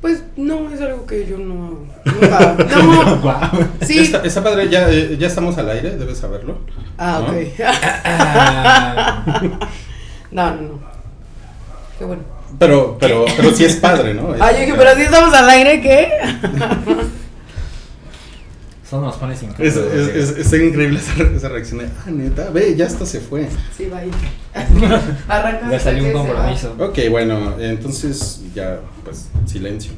Pues no, es algo que yo no. Nunca. No. Guau. Sí. Está, está padre, ya, eh, ya estamos al aire, debes saberlo. Ah, ¿no? ok. No, no, no. Qué bueno. Pero, pero, pero sí es padre, ¿no? Ah, yo dije, pero si estamos al aire, ¿qué? Son nos pones sin Es, es, es, está increíble esa, esa reacción de, ah, neta, ve, ya hasta se fue. Sí, va ahí. Arranca. Ya salió un compromiso. Ok, bueno, entonces ya, pues, silencio.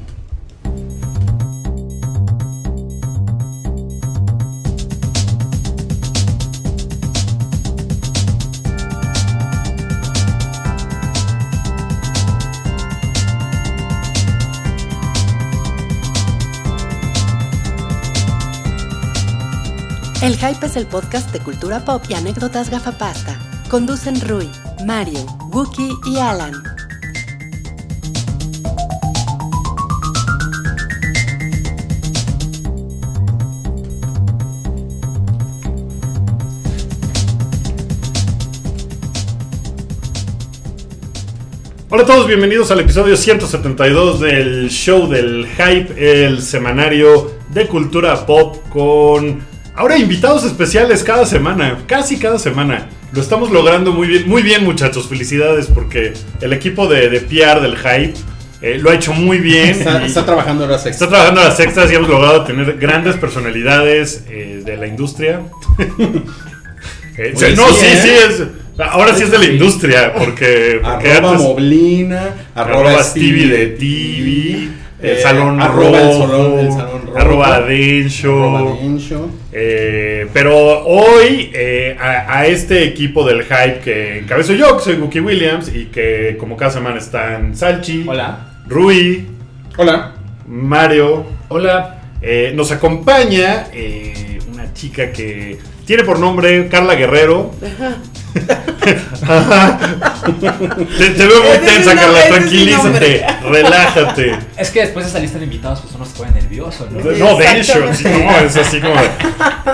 El Hype es el podcast de cultura pop y anécdotas gafapasta. Conducen Rui, Mario, Wookie y Alan. Hola a todos, bienvenidos al episodio 172 del show del hype, el semanario de cultura pop con ahora invitados especiales cada semana, casi cada semana. Lo estamos logrando muy bien, muy bien muchachos, felicidades porque el equipo de, de PR del hype eh, lo ha hecho muy bien. Está, está trabajando horas Está extra. trabajando las extras y hemos logrado tener grandes personalidades eh, de la industria. Eh, Oye, no, sí, sí, sí es. Ahora sí es de la industria, porque, porque Arroba antes- Moblina, arroba Stevie de TV, el eh, Salón arroba el Rojo, salón, el salón rojo, arroba Densho. Eh, pero hoy eh, a, a este equipo del hype que encabezo yo, que soy Wookie Williams, y que como cada semana están Salchi, Hola. Rui, Hola. Mario, Hola. eh, nos acompaña eh, una chica que tiene por nombre Carla Guerrero. te, te veo muy tensa, Carla, tranquilízate, relájate. Es que después de esa lista de invitados, pues uno se pone nervioso, ¿no? No, de hecho, no, es así como de,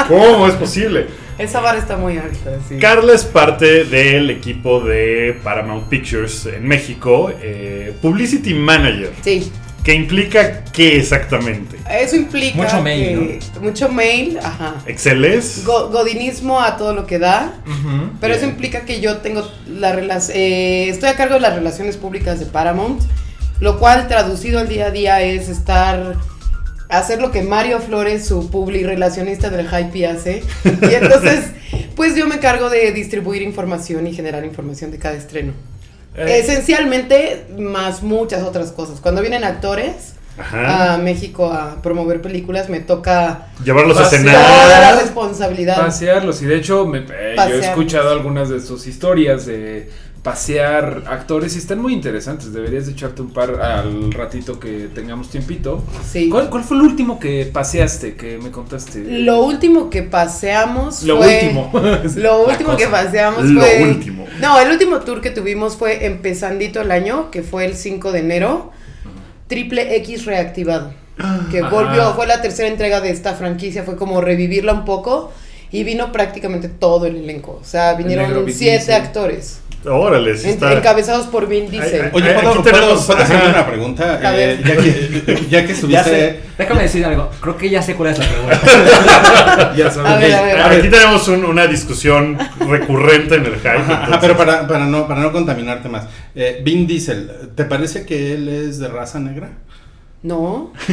¿Cómo es posible? Esa vara está muy alta, sí. Carla es parte del equipo de Paramount Pictures en México, eh, Publicity Manager. Sí. ¿Qué implica qué exactamente? Eso implica. Mucho mail, que- Mucho mail, ajá. ¿Excel es? Go- godinismo a todo lo que da. Pero eso implica que yo tengo la relación. estoy a cargo de las relaciones públicas de Paramount. Lo cual, traducido al día a día, es estar. Hacer lo que Mario Flores, su public relacionista del Hype, hace. Y entonces, pues yo me encargo de distribuir información y generar información de cada estreno. Eh, Esencialmente, más muchas otras cosas. Cuando vienen actores Ajá. a México a promover películas, me toca Llevarlos a toda la cenar. responsabilidad. Pasearlos, y de hecho me- eh, yo he escuchado algunas de sus historias de pasear actores y están muy interesantes. Deberías de echarte un par al ratito que tengamos tiempito. Sí. ¿Cuál, cuál fue el último que paseaste, que me contaste? Lo último que paseamos Lo fue. último. Lo último que paseamos Lo fue. último. No, el último tour que tuvimos fue empezandito el año, que fue el 5 de enero. Triple X reactivado. Que Ajá. volvió, fue la tercera entrega de esta franquicia, fue como revivirla un poco. Y vino prácticamente todo el elenco. O sea, vinieron Vin siete actores. Órale, sí está. encabezados por Vin Diesel. Ay, Oye, Aquí ¿puedo, tenemos- ¿puedo, puedo hacerle ajá. una pregunta? A Eh, ver. ya, que, ya que estuviste... Déjame decir algo. Creo que ya sé cuál es la pregunta. ya sabes. A ver, a ver. Aquí tenemos un- una discusión recurrente en el hype. Ajá, pero para, para, no, para no contaminarte más. Eh, Vin Diesel, ¿te parece que él es de raza negra? No.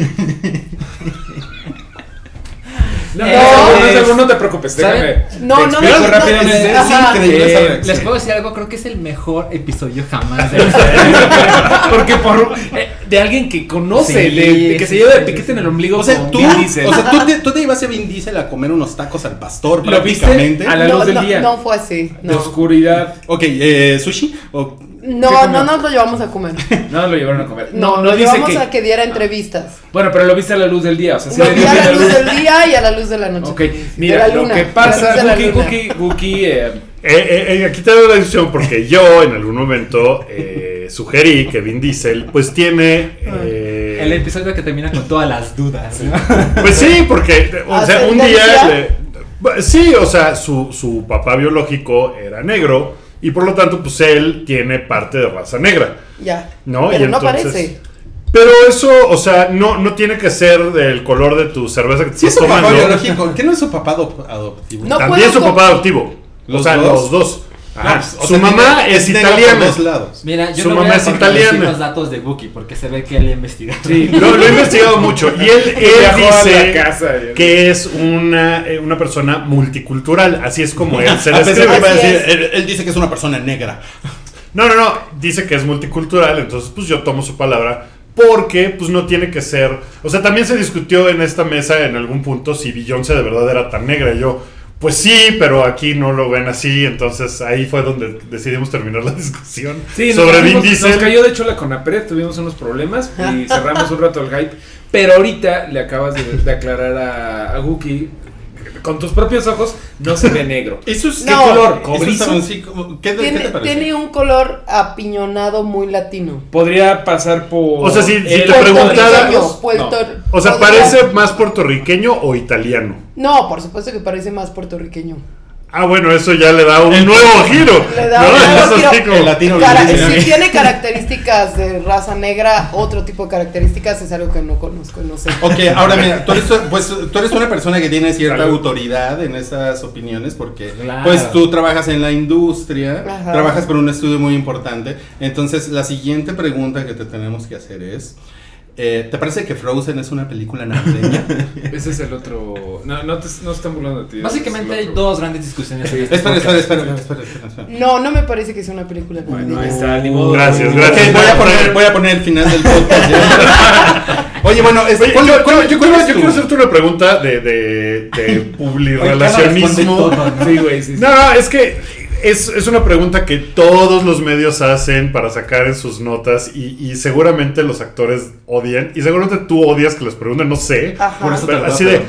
No, Eh, no, no, es- no, no te preocupes, déjame. No, te no, no, rápidamente. no, Es increíble Eh, les puedo decir algo, creo que es el mejor episodio jamás de la historia. Porque por eh, de alguien que conoce, Sí, de, de que sí, se lleva de piquete sí. en el ombligo O sea, tú, Vin Diesel. o sea, tú, te, tú te ibas a Vin Diesel a comer unos tacos al pastor ¿Lo viste? prácticamente. A la no, luz del no, día. no fue así. de oscuridad. Ok, eh, ¿sushi? O- No, ¿Qué no nos lo llevamos a comer. No lo llevaron a comer. No, No, lo no dice llevamos que. a que diera entrevistas. Bueno, pero lo viste a la luz del día. O sea, sí Lo vi a la la luz del día y a la luz de la noche. Ok, mira, la lo luna, que pasa, Guki, luna. Guki, Guki, eh, Eh, eh, aquí te doy la discusión porque yo en algún momento eh, sugerí que Vin Diesel pues tiene... eh, El episodio que termina con todas las dudas. ¿no? Pues sí, porque o sea, un día... Sí, o sea, su, su papá biológico era negro y por lo tanto pues él tiene parte de raza negra. Ya. No, Pero y no entonces- parece. Pero eso, o sea, no, no tiene que ser del color de tu cerveza que te Sí, es estás su papá tomando. biológico. ¿Qué no es su papá adop- adoptivo? No También puedo su papá adoptivo. ¿Los o sea, dos? los dos. Ajá. O su sea, mamá es italiana. dos lados. Mira, yo Su no mamá voy a es italiana. los datos de Buki porque se ve que él ha investigado. Sí. Lo, lo he investigado mucho. Y él, él dice la casa que es una, eh, una persona multicultural. Así es como él se Ah, describe. él, él dice que es una persona negra. No, no, no. Dice que es multicultural, entonces pues yo tomo su palabra porque pues no tiene que ser... O sea, también se discutió en esta mesa en algún punto si Beyoncé de verdad era tan negra. Y yo, pues sí, pero aquí no lo ven así. Entonces ahí fue donde decidimos terminar la discusión Sí, sobre Vin Diesel. Nos cayó de hecho la Conapred, tuvimos unos problemas y cerramos un rato el hype. Pero ahorita le acabas de, de aclarar a, a con tus propios ojos, no se ve negro. Eso es, No. ¿Qué color? ¿Cobrizo? ¿Cobrizo? Sí, como- ¿Qué, de- Tiene, ¿Qué te parece? tiene un color apiñonado muy latino. Podría pasar por. O sea, si- te preguntara- O sea, ¿parece más puertorriqueño o italiano? No, por supuesto que parece más puertorriqueño. Ah, bueno, eso ya le da un nuevo giro. Le da ¿no? un nuevo así giro. como- El latino Cara- si tiene características de raza negra, otro tipo de características es algo que no conozco, no sé. Ok, ahora mira, tú eres, pues, tú eres una persona que tiene cierta autoridad en esas opiniones porque Claro. pues tú trabajas en la industria, Ajá. trabajas por un estudio muy importante. Entonces, la siguiente pregunta que te tenemos que hacer es, eh, ¿te parece que Frozen es una película navideña? Ese es el otro. No, no, te, no están burlando de ti. Básicamente hay otro. dos grandes discusiones. en este espera, espera, espera, espera, espera, espera. No, no me parece que sea una película Bueno, navideña. ahí está, ni modo. Gracias, gracias. voy, a poner, voy a poner el final del podcast. ¿ya? Oye, bueno, es, Oye, ¿cuál- yo, cuál- yo- yo cuál yo tu- quiero hacerte una pregunta de, de, de publirelacionismo. todo, ¿no? Sí, güey, sí. sí. No, no, es que es, es una pregunta que todos los medios hacen para sacar en sus notas y, y seguramente los actores odian y seguramente tú odias que les pregunten, no sé. Ajá. Por eso te así de,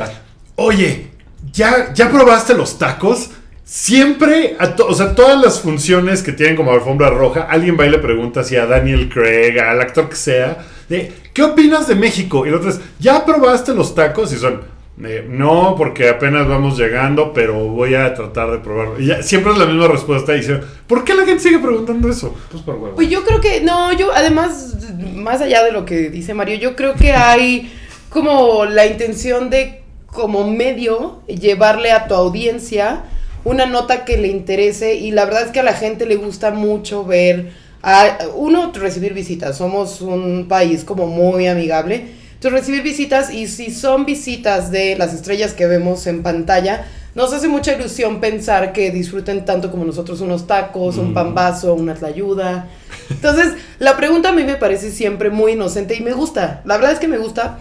oye, ¿ya, ¿ya probaste los tacos? Siempre, a to- o sea, todas las funciones que tienen como alfombra roja, alguien va y le pregunta así a Daniel Craig, al actor que sea, de, ¿qué opinas de México? Y el otro es, ¿ya probaste los tacos? Y son, eh, no, porque apenas vamos llegando, pero voy a tratar de probarlo. Y ya, siempre es la misma respuesta. Y dicen, ¿por qué la gente sigue preguntando eso? Pues por huevo. Pues yo creo que, no, yo además, más allá de lo que dice Mario, yo creo que hay como la intención de, como medio, llevarle a tu audiencia una nota que le interese y la verdad es que a la gente le gusta mucho ver, a, uno, recibir visitas, somos un país como muy amigable, entonces recibir visitas y si son visitas de las estrellas que vemos en pantalla, nos hace mucha ilusión pensar que disfruten tanto como nosotros unos tacos, un pambazo, una tlayuda. Entonces, la pregunta a mí me parece siempre muy inocente y me gusta. La verdad es que me gusta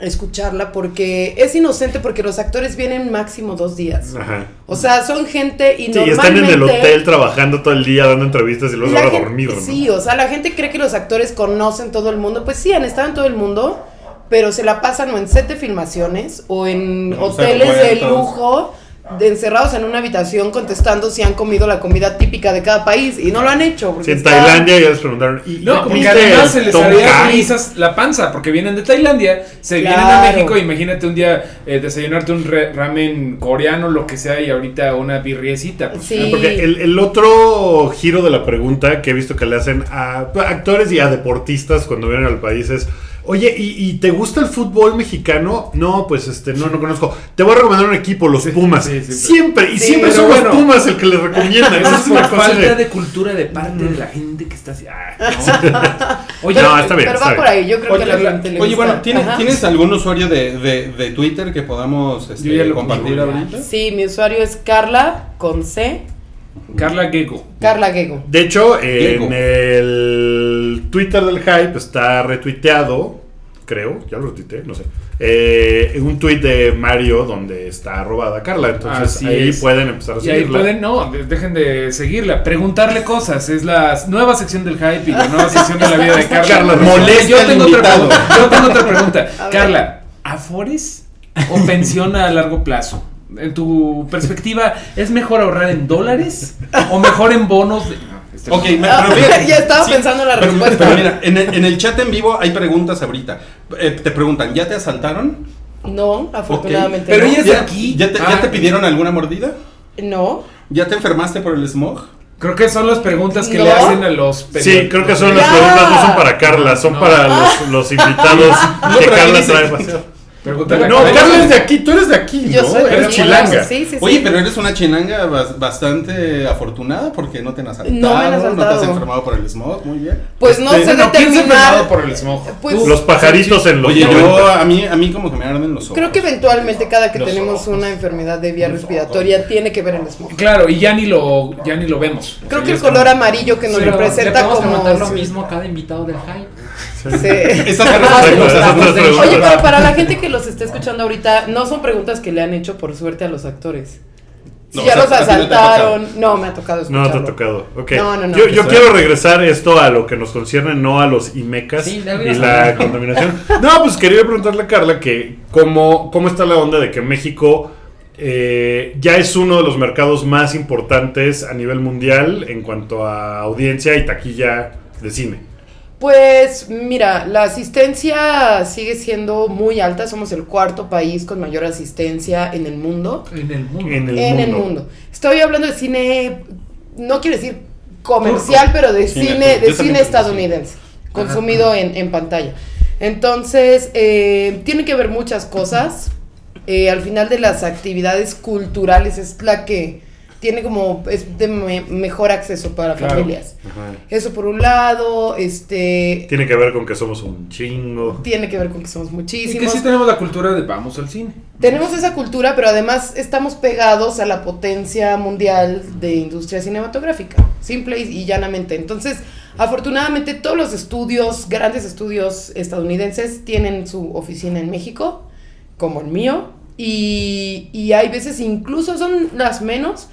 escucharla porque es inocente porque los actores vienen máximo dos días. Ajá. O sea, son gente y Sí, normalmente... están en el hotel trabajando todo el día dando entrevistas y luego van a dormir. ¿no? Sí, o sea, la gente cree que los actores conocen todo el mundo. Pues sí, han estado en todo el mundo, pero se la pasan o en set de filmaciones o en hoteles de lujo, de encerrados en una habitación contestando si han comido la comida típica de cada país y no lo han hecho. porque Sí, en está- Tailandia ya les preguntaron. ¿y No, porque comiste además se les haría risas la panza, porque vienen de Tailandia, se vienen a. México, imagínate un día eh, desayunarte un re- ramen coreano, lo que sea, y ahorita una birriecita. Pues, Sí. Porque el, el otro giro de la pregunta que he visto que le hacen a actores y a deportistas cuando vienen al país es, oye, ¿y, y te gusta el fútbol mexicano? No, pues este, no, no conozco. Te voy a recomendar un equipo, los Pumas. sí, sí, siempre, y Sí, siempre son bueno. los Pumas el que les recomiendan. Eso es una cosa falta de- de cultura de parte de la gente que está así. ah, no. Oye, No, está bien. Pero está va por ahí, yo creo Oye, que a la gente le oye, bueno, ¿tienes. ¿tienes algún usuario de, de, de Twitter que podamos este, compartir ahorita? Sí, mi usuario es Carla con C, Carla Gego. Carla Gego. De hecho, Diego. en el Twitter del Hype está retuiteado, creo, ya lo retuiteé, no sé, eh, un tweet de Mario donde está robada Carla. Entonces Así ahí es. pueden empezar a Y ahí seguirla. pueden, no, de- dejen de seguirla, preguntarle cosas. Es la nueva sección del hype y la nueva sección de la vida de Carla. Carla, molesta yo tengo otra pregunta. Yo tengo otra pregunta. Carla, ¿afores o pensión a largo plazo? En tu perspectiva, ¿es mejor ahorrar en dólares o mejor en bonos? De... no, este Ok, Ah, pero fíjate, ya estaba pensando en la pero- respuesta. Pero mira, en el, en el chat en vivo hay preguntas ahorita. Eh, te preguntan, ¿ya te asaltaron? No, afortunadamente Pero no. ella es- ¿Ya, aquí? ¿ya te, ya Ah. te pidieron alguna mordida? No, ¿Ya te enfermaste por el smog? Creo que son las preguntas que ¿No? le hacen a los Sí, creo que son las preguntas, no son para Carla, son No. para los, los invitados que pero Carla dice- trae. Pregúntale No, Carla. Es de aquí, tú eres de aquí, Yo ¿no? soy Eres chilanga. Sí, sí, sí. Oye, pero eres una chinanga bas- bastante afortunada porque no te han asaltado, No me han no te has asaltado. enfermado por el smog, muy bien. Pues no Este, sé Bueno, ¿quién se ha enfermado determinar. por el smog? Pues-. Los pajaritos en los Oye, 90. yo a mí a mí como que me arden los ojos. Creo que eventualmente cada que Los tenemos ojos. una enfermedad de vía Los respiratoria tiene que ver el smog. Claro, y ya ni lo, ya ni lo vemos. O Creo sea, que el color amarillo que nos representa como... lo mismo a cada invitado del hype. Sí. Oye, pero para la gente que los está escuchando ahorita, no son preguntas que le han hecho por suerte a los actores. Si No, ya o sea, los no asaltaron. No, me ha tocado No escucharlo. te ha tocado. Ok. No, no, no. Yo, quiero regresar esto a lo que nos concierne, no a los IMECAS Sí, y la contaminación. No, pues quería preguntarle a Carla que cómo, cómo está la onda de que México eh, ya es uno de los mercados más importantes a nivel mundial en cuanto a audiencia y taquilla de cine. Pues mira, la asistencia sigue siendo muy alta. Somos el cuarto país con mayor asistencia en el mundo. En el mundo. En el en mundo. el mundo. Estoy hablando de cine, no quiero decir comercial, pero de Cine, de cine estadounidense, consumido en, en pantalla. Entonces, eh, tiene que ver muchas cosas. Eh, al final de las actividades culturales es la que tiene como es de me- mejor acceso para Claro. familias. Eso por un lado, este Tiene que ver con que somos un chingo. tiene que ver con que somos Y que muchísimos. sí tenemos la cultura de vamos al cine. Tenemos esa cultura, pero además estamos pegados a la potencia mundial de industria cinematográfica, simple y y llanamente. Entonces, afortunadamente todos los estudios, grandes estudios estadounidenses, tienen su oficina en México, como el mío, y, y hay veces incluso son las menos,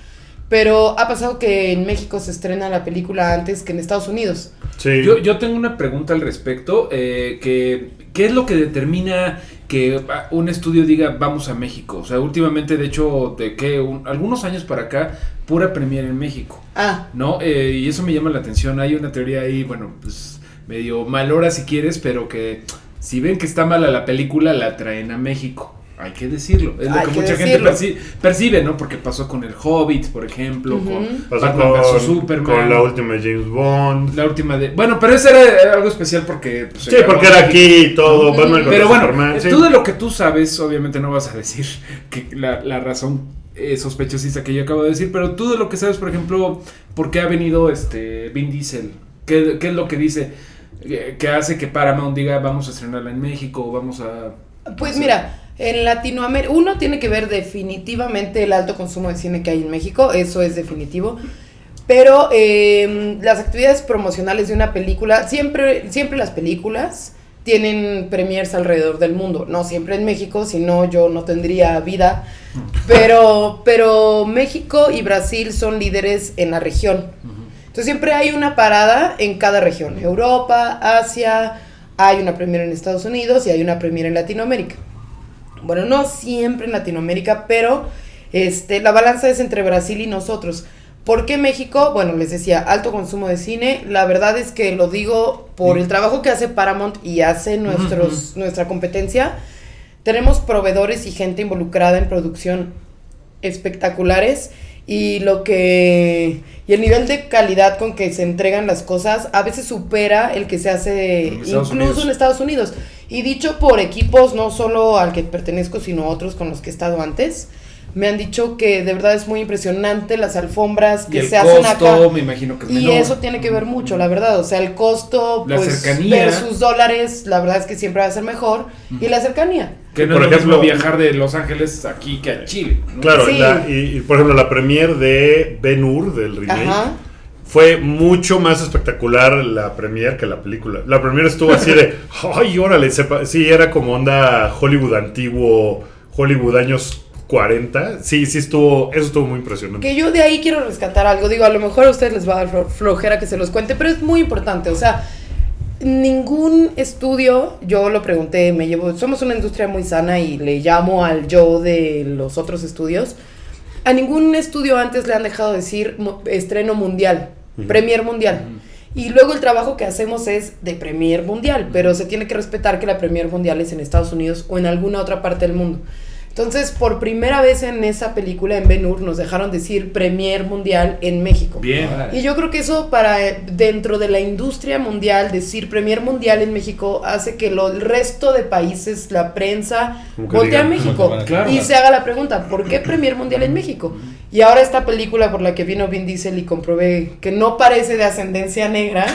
pero ha pasado que en México se estrena la película antes que en Estados Unidos. Sí. Yo, yo tengo una pregunta al respecto, eh, que ¿qué es lo que determina que un estudio diga vamos a México? O sea, últimamente, de hecho, de que un- algunos años para acá, pura premier en México, Ah, ¿no? Eh, y eso me llama la atención. Hay una teoría ahí, bueno, pues medio malora si quieres, pero que si ven que está mala la película, la traen a México. Hay que decirlo. Es lo que, que mucha decirlo. gente perci- percibe, ¿no? Porque pasó con el Hobbit, por ejemplo, Ujú. con Pasó Batman con, Superman. con la última de James Bond. La última de. Bueno, pero ese era, era algo especial porque. pues, Sí, porque era aquí y todo. Batman contra Pero bueno, Superman, sí. tú de lo que tú sabes, obviamente no vas a decir que la, la razón eh, sospechosista que yo acabo de decir, pero tú de lo que sabes, por ejemplo, ¿por qué ha venido este Vin Diesel? ¿Qué, qué es lo que dice? eh, que hace que Paramount diga vamos a estrenarla en México o vamos a. Pues Sí. mira, en Latinoamérica, uno tiene que ver definitivamente el alto consumo de cine que hay en México, eso es definitivo. Pero eh, las actividades promocionales de una película, siempre, siempre las películas tienen premiers alrededor del mundo. No siempre en México, si no yo no tendría vida. Pero, pero México y Brasil son líderes en la región. Entonces siempre hay una parada en cada región. Europa, Asia, hay una premier en Estados Unidos y hay una premier en Latinoamérica. Bueno, no siempre en Latinoamérica, pero este, la balanza es entre Brasil y nosotros. ¿Por qué México? Bueno, les decía, alto consumo de cine. La verdad es que lo digo por el trabajo que hace Paramount y hace nuestros, nuestra competencia. Tenemos proveedores y gente involucrada en producción espectaculares y lo que y el nivel de calidad con que se entregan las cosas a veces supera el que se hace En incluso Unidos. en Estados Unidos y dicho por equipos no solo al que pertenezco sino otros con los que he estado antes me han dicho que de verdad es muy impresionante las alfombras Y que el se hacen costo, acá me imagino que es y menor. eso tiene que ver mucho, la verdad. O sea, el costo La pues, cercanía. versus dólares, la verdad es que siempre va a ser mejor. Y la cercanía. Que no Por ejemplo- mismo viajar de Los Ángeles aquí que a Chile. ¿no? Claro, Sí. la- y, y, por ejemplo, la premier de Ben Hur, del remake, Ajá. Fue mucho más espectacular la premier que la película. La premier estuvo así de, ay, órale, sepa- sí, era como onda Hollywood antiguo, Hollywood años 40. Sí, sí estuvo, eso estuvo muy impresionante. Que yo de ahí quiero rescatar algo. Digo, a lo mejor a ustedes les va a dar flo- flojera que se los cuente, pero es muy importante. O sea, ningún estudio, yo lo pregunté, me llevo, somos una industria muy sana y le llamo al yo de los otros estudios. A ningún estudio antes le han dejado decir estreno mundial, premier mundial. Y luego el trabajo que hacemos es de premier mundial, pero se tiene que respetar que la premier mundial es en Estados Unidos o en alguna otra parte del mundo. Entonces, por primera vez en esa película, en Ben Hur, nos dejaron decir Premier Mundial en México. Bien. Y yo creo que eso para eh, dentro de la industria mundial, decir Premier Mundial en México hace que lo, el resto de países, la prensa, voltee a México claro. y se haga la pregunta, ¿por qué Premier Mundial en México? Y ahora esta película por la que vino Vin Diesel y comprobé que no parece de ascendencia negra,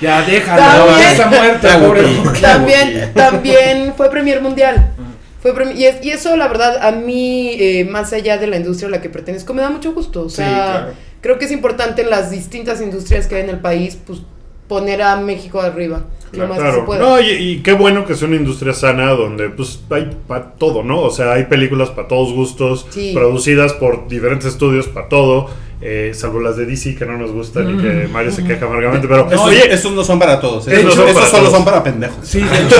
Ya, déjalo. También- está muerta, pobre. también, también fue Premier Mundial. Fue y, es- y eso, la verdad, a mí, eh, más allá de la industria a la que pertenezco, me da mucho gusto. O Sí, sea, claro. creo que es importante en las distintas industrias que hay en el país, pues poner a México arriba, lo más que se Claro, pueda. no, y, y qué bueno que sea una industria sana donde pues hay para todo, ¿no? O sea, hay películas para todos gustos, Sí. producidas por diferentes estudios para todo, eh, salvo las de DC que no nos gustan y que Mario se queja amargamente, pero Esos, oye, esos no son para todos. Esos Esos, son esos solo todos. son para pendejos. Sí, de hecho.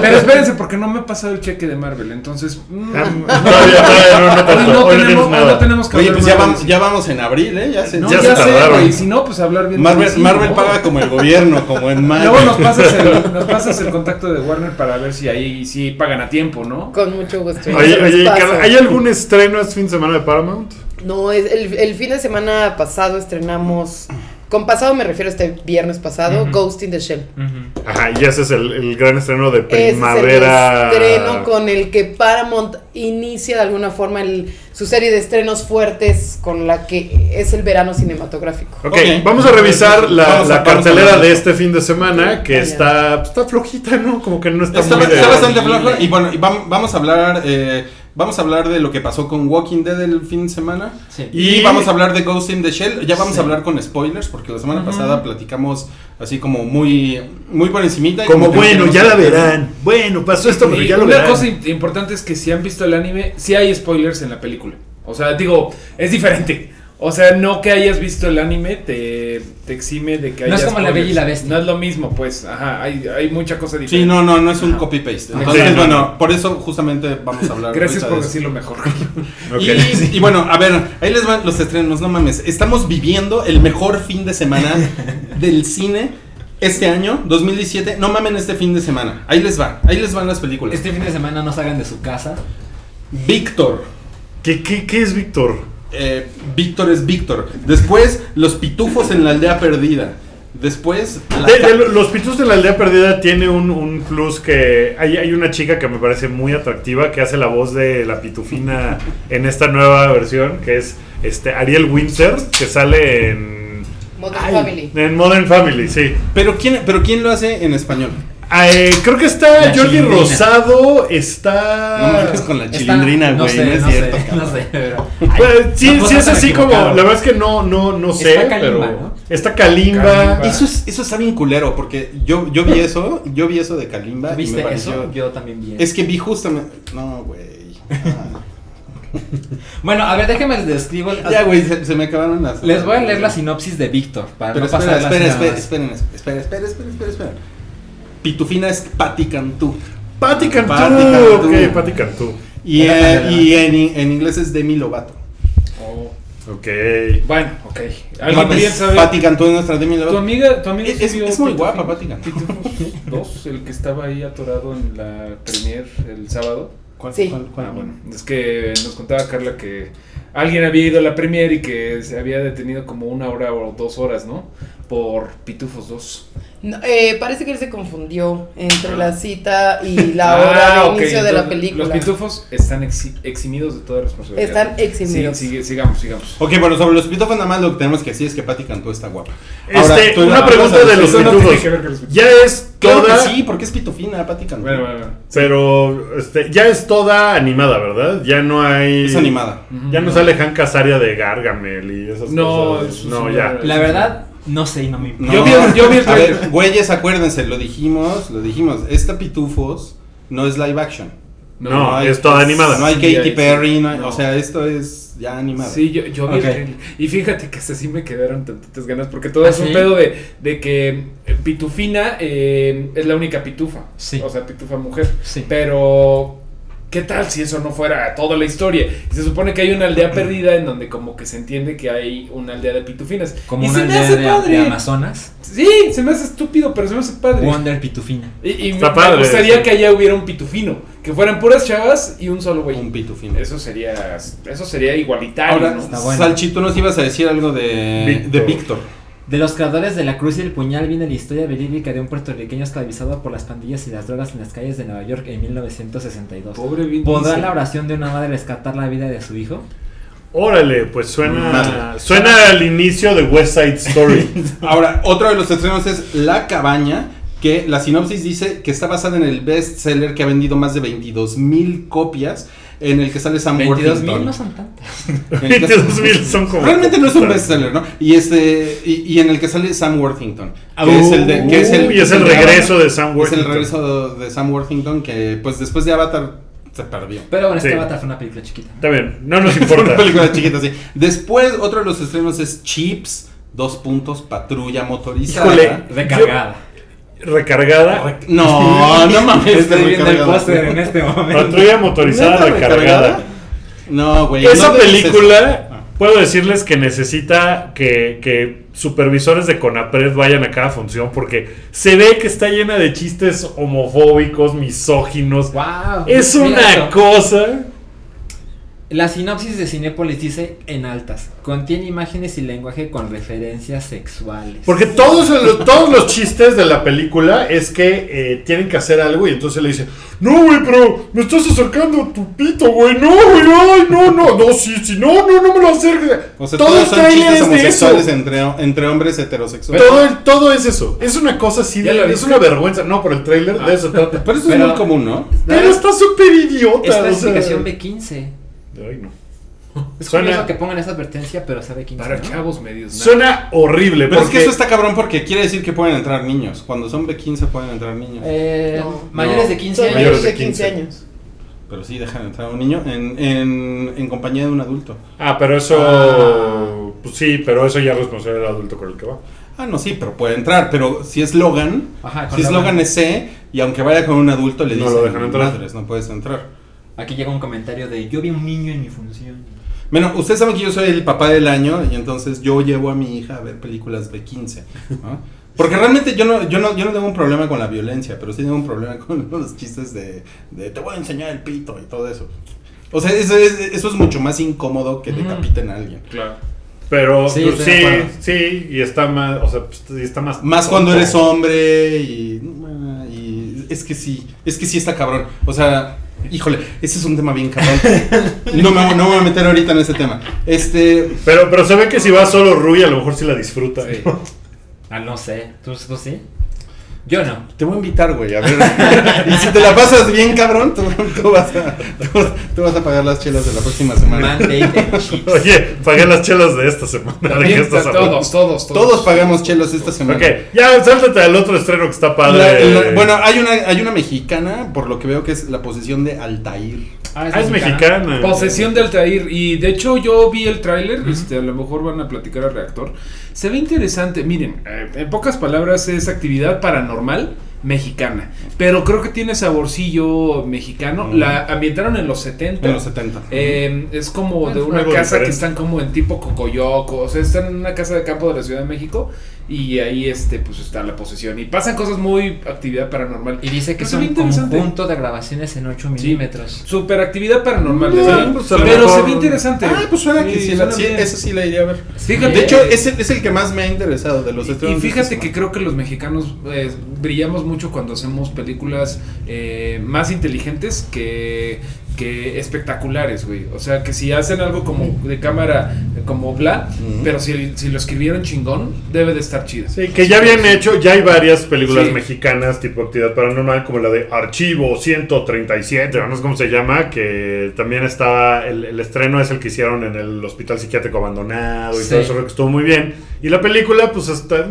Pero espérense, porque no me ha pasado el cheque de Marvel. Entonces. mm, no, no no no tenemos, no que Oye, pues ya Marvel. vamos, ya vamos en abril, ¿eh? Ya se, No, Ya ya, se sé, tardaron. güey. Si no, pues hablar bien. Marvel, Marvel ¿no? paga como el gobierno, como en mayo. Luego nos pasas, el, nos pasas el contacto de Warner para ver si ahí sí pagan a tiempo, ¿no? Con mucho gusto. Oye, ¿hay algún estreno este fin de semana de Paramount? No, es el, el fin de semana pasado estrenamos. Con pasado me refiero a este viernes pasado, Ghost in the Shell. Ajá, y ese es el, el gran estreno de Ese primavera. Es el estreno con el que Paramount inicia de alguna forma el- su serie de estrenos fuertes con la que es el verano cinematográfico. Ok, Ok. vamos a revisar la, Vamos la a cartelera de este fin de semana, que Vaya. está, está flojita, ¿no? Como que no está, Está, muy está bastante flojo. Y bueno, y vam- vamos a hablar. eh, vamos a hablar de lo que pasó con Walking Dead el fin de semana. Sí. Y, Y- vamos a hablar de Ghost in the Shell. Ya vamos Sí. a hablar con spoilers, porque la semana pasada platicamos así como muy, muy por encimita. y Como bueno, ya la hablar. verán. Bueno, pasó esto, pero Y ya lo una verán. cosa im- importante es que si han visto el anime, sí hay spoilers en la película. O sea, digo, es diferente. O sea, no que hayas visto el anime te, te exime de que No haya es como La Bella y la Bestia. No es lo mismo, pues. Ajá, hay, hay mucha cosa diferente. Sí, no, no, no es un copy-paste. Entonces, Sí, no, bueno, no. por eso justamente vamos a hablar. Gracias por de eso. decirlo mejor. Y bueno, a ver, ahí les van los estrenos, no mames. Estamos viviendo el mejor fin de semana del cine este año, 2017. No mamen este fin de semana. Ahí les va, ahí les van las películas. Este fin de semana no salgan de su casa. Víctor. ¿Qué, qué, qué es Víctor? Eh, Víctor es Víctor. Después, los pitufos en la aldea perdida. Después, la De- ca- de lo- los Pitus de la Aldea Perdida tiene un, un plus que hay, hay una chica que me parece muy atractiva que hace la voz de la pitufina en esta nueva versión, que es este Ariel Winter, que sale en, Modern Ay. Family. en Modern Family, sí. pero quién, pero quién lo hace en español. Ah, eh, creo que está La Jordi Chilindrina. Rosado, No está... mames con la Está- chilindrina, no güey, sé, no, es no cierto. sé, no sé, pero. Pues, sí, Tampoco sí es así como, la verdad es que no, no, no sé, Está Kalimba, pero ¿no? está Kalimba. Kalimba. Eso, es, eso está bien culero, porque yo, yo vi eso, yo vi eso de Kalimba. y me ¿Viste pareció- eso? Yo también vi. Es que vi justamente. No, güey. Ah. Bueno, a ver, déjenme les describo. ya, güey, se, se me acabaron las. Les voy a leer la sinopsis de Víctor para Pero no espera, pasar espera, espera, las espera, espera, espera, espera, espera, espera. Pitufina es Patti Cantú. Patti Cantú, Patti Cantú. ok, Patti Cantú. Y, Era eh, y en, en inglés es Demi Lovato. Oh, Ok. Bueno, ok. ¿Alguien sabe? Patti Cantú es nuestra Demi Tu Lovato. amiga, tu amiga Es- es- es muy guapa, Patti Cantú. 2, el que estaba ahí atorado en la premier el sábado. ¿Cuál- Sí. cuál- cuál? Ah, bueno, es que nos contaba Carla que alguien había ido a la premier y que se había detenido como una hora o dos horas, ¿no? Por Pitufos 2. No, eh, parece que él se confundió entre la cita y la Ah, hora de ok, inicio de la película. Los pitufos están exi- eximidos de toda responsabilidad. Están eximidos. Sí, sigamos, sigamos. Ok, bueno, sobre los pitufos nada más lo que tenemos que decir es que Patti Cantú está guapa. Este, tú una pregunta de los no pitufos. los. Ya es Claro toda... que sí, porque es pitufina, Patti Cantú. Bueno, bueno, bueno. Pero este, ya es toda animada, ¿verdad? Ya no hay. Es animada. Ya no sale Hank Azaria de Gargamel y esas No, cosas. No, ya. La verdad, no sé no me No, Yo vi el- yo vi el A ver, güeyes, acuérdense, lo dijimos, lo dijimos. Esta pitufos no es live action. No, hay- es toda animada. No hay Sí, Katy hay- Perry, no hay- no. o sea, esto es ya animado. Sí, yo, yo vi el trailer. Y fíjate que hasta sí me quedaron tantas ganas. Porque todo es ¿Ah, un sí? pedo de, de que eh, Pitufina eh, es la única pitufa. Sí. O sea, pitufa mujer. Sí. Pero ¿Qué tal si eso no fuera toda la historia? Y se supone que hay una aldea perdida en donde como que se entiende que hay una aldea de pitufinas. Como y una se me aldea hace de, padre. de Amazonas. Sí, se me hace estúpido, pero se me hace padre. Wonder Pitufina. Y, y me, Está me padre gustaría que allá hubiera un pitufino. Que fueran puras chavas y un solo güey. Un pitufino. Eso sería, eso sería igualitario. Ahora, ¿no? está bueno. Salchito, nos ibas a decir algo de Víctor. de Víctor. De los creadores de la cruz y el puñal viene la historia verídica de un puertorriqueño esclavizado por las pandillas y las drogas en las calles de Nueva York en 1962. Pobre Vin ¿Podrá Diesel. la oración de una madre rescatar la vida de su hijo? Órale, pues suena. Madre. Suena al inicio de West Side Story. Ahora, otro de los estrenos es La Cabaña, que la sinopsis dice que está basada en el bestseller que ha vendido más de 22 mil copias, en el que sale Sam 22 Worthington. mil no son tantas. En el que- 22,000 son como. Realmente no es un bestseller, ¿no? Y este y, y en el que sale Sam Worthington, que es el de, que es el, Uy, es el regreso Avatar, de Sam Es el Worthington. regreso de Sam Worthington que pues después de Avatar se perdió. Pero bueno, Sí. este Avatar fue una película chiquita. Está bien, no nos Una importa. película chiquita así. Después otro de los estrenos es Chips, dos puntos, patrulla motorizada. Híjole. Recargada. Recargada. No, no mames. Estoy viendo el póster en este momento. Patrulla motorizada ¿Neta recargada. No, güey. Esa no película, Ah. puedo decirles que necesita que, que supervisores de Conapred vayan a cada función porque se ve que está llena de chistes homofóbicos, misóginos. Wow. Es una cosa. La sinopsis de Cinépolis dice en altas, contiene imágenes y lenguaje con referencias sexuales. Porque todos, los- todos los chistes de la película es que eh, tienen que hacer algo y entonces le dice, no, güey, pero me estás acercando a tu pito, güey, no, güey, ay, no, no, no, sí, sí, no, no, no me lo acerques. O sea, todo todos son chistes es de eso. homosexuales entre, entre hombres heterosexuales. Todo, el- todo es eso. Es una cosa así, ¿Ya de- es una vergüenza. No, por el trailer de eso trata. Pero eso es Pero- muy común, ¿no? Pero está súper idiota. Es o sea. clasificación B15. Ay, no. Es Suena- curioso que pongan esa advertencia, pero sabe 15. Para ¿no? chavos medios. ¿no? Suena horrible. Pero es porque que eso está cabrón porque quiere decir que pueden entrar niños. Cuando son B15 pueden entrar niños. Eh, No. mayores No. de 15 Son años. Mayores de de 15 15 años. Pero sí dejan entrar a un niño en, en, en compañía de un adulto. Ah, pero eso. Ah. Pues sí, pero eso ya es responsable del adulto con el que va. Ah, no, sí, pero puede entrar. Pero si es Logan, Ajá, si es Logan. Logan es C, y aunque vaya con un adulto le No dicen, lo dejan entrar. madres, no puedes entrar. Aquí llega un comentario de yo vi un niño en mi función. Bueno, ustedes saben que yo soy el papá del año y entonces yo llevo a mi hija a ver películas B15. ¿no? Porque realmente yo no, yo, no, yo no tengo un problema con la violencia, pero sí tengo un problema con los chistes de, de te voy a enseñar el pito y todo eso. O sea, eso es, eso es mucho más incómodo que decapiten a alguien. Claro. Pero Sí, pues, sí, sí, y está más. O sea, pues, y está más. Más cuando eres hombre y, y es que sí, es que sí está cabrón. O sea, híjole, ese es un tema bien cabrón. No me, no me voy a meter ahorita en ese tema. Este, Pero, pero se ve que si va solo Rui, a lo mejor sí la disfruta. Sí. Ah, no sé. ¿Tú, tú sí? Yo no. Te voy a invitar, güey, a ver. y si te la pasas bien, cabrón, tú, tú vas a, tú, tú vas a pagar las chelas de la próxima semana. Oye, pagué las chelas de esta semana. ¿De qué También, estás hablando? todos, todos, todos. Todos pagamos chelas esta semana. Ok, ya sáltate al otro estreno que está padre. La- la- bueno, hay una, hay una mexicana, por lo que veo que es la posición de Altair. Ah, es mexicana. Posesión de Altair. Y de hecho, yo vi el tráiler. este, a lo mejor van a platicar al reactor. Se ve interesante. Miren, eh, en pocas palabras, es actividad paranormal mexicana. Pero creo que tiene saborcillo mexicano. Mm. La ambientaron en los 70. En los 70. Eh, es como Bueno, de una casa que están como en tipo Cocoyoco, o sea, están en una casa de campo de la Ciudad de México y ahí este pues está la posesión y pasan cosas muy actividad paranormal. Y dice que Pero es un conjunto de grabaciones en 8 Sí. milímetros. Super actividad paranormal, Sí, ¿verdad? pues, pero mejor- se ve interesante. Ah, pues suena que Sí, sí, la, suena sí, sí la iría a ver. Fíjate, De hecho, es el, es el que más me ha interesado de los Y-. Y fíjate esta que creo que los mexicanos eh, brillamos mucho cuando hacemos películas eh, más inteligentes que, que espectaculares, güey. O sea, que si hacen algo como de cámara, como bla, Ujú. pero si, si lo escribieron chingón, debe de estar chido. Sí, que ya habían hecho, ya hay varias películas Sí. mexicanas tipo actividad paranormal, como la de Archivo 137, no sé cómo se llama, que también estaba, el, el estreno es el que hicieron en el hospital psiquiátrico abandonado y Sí. todo eso, creo que estuvo muy bien. Y la película, pues está...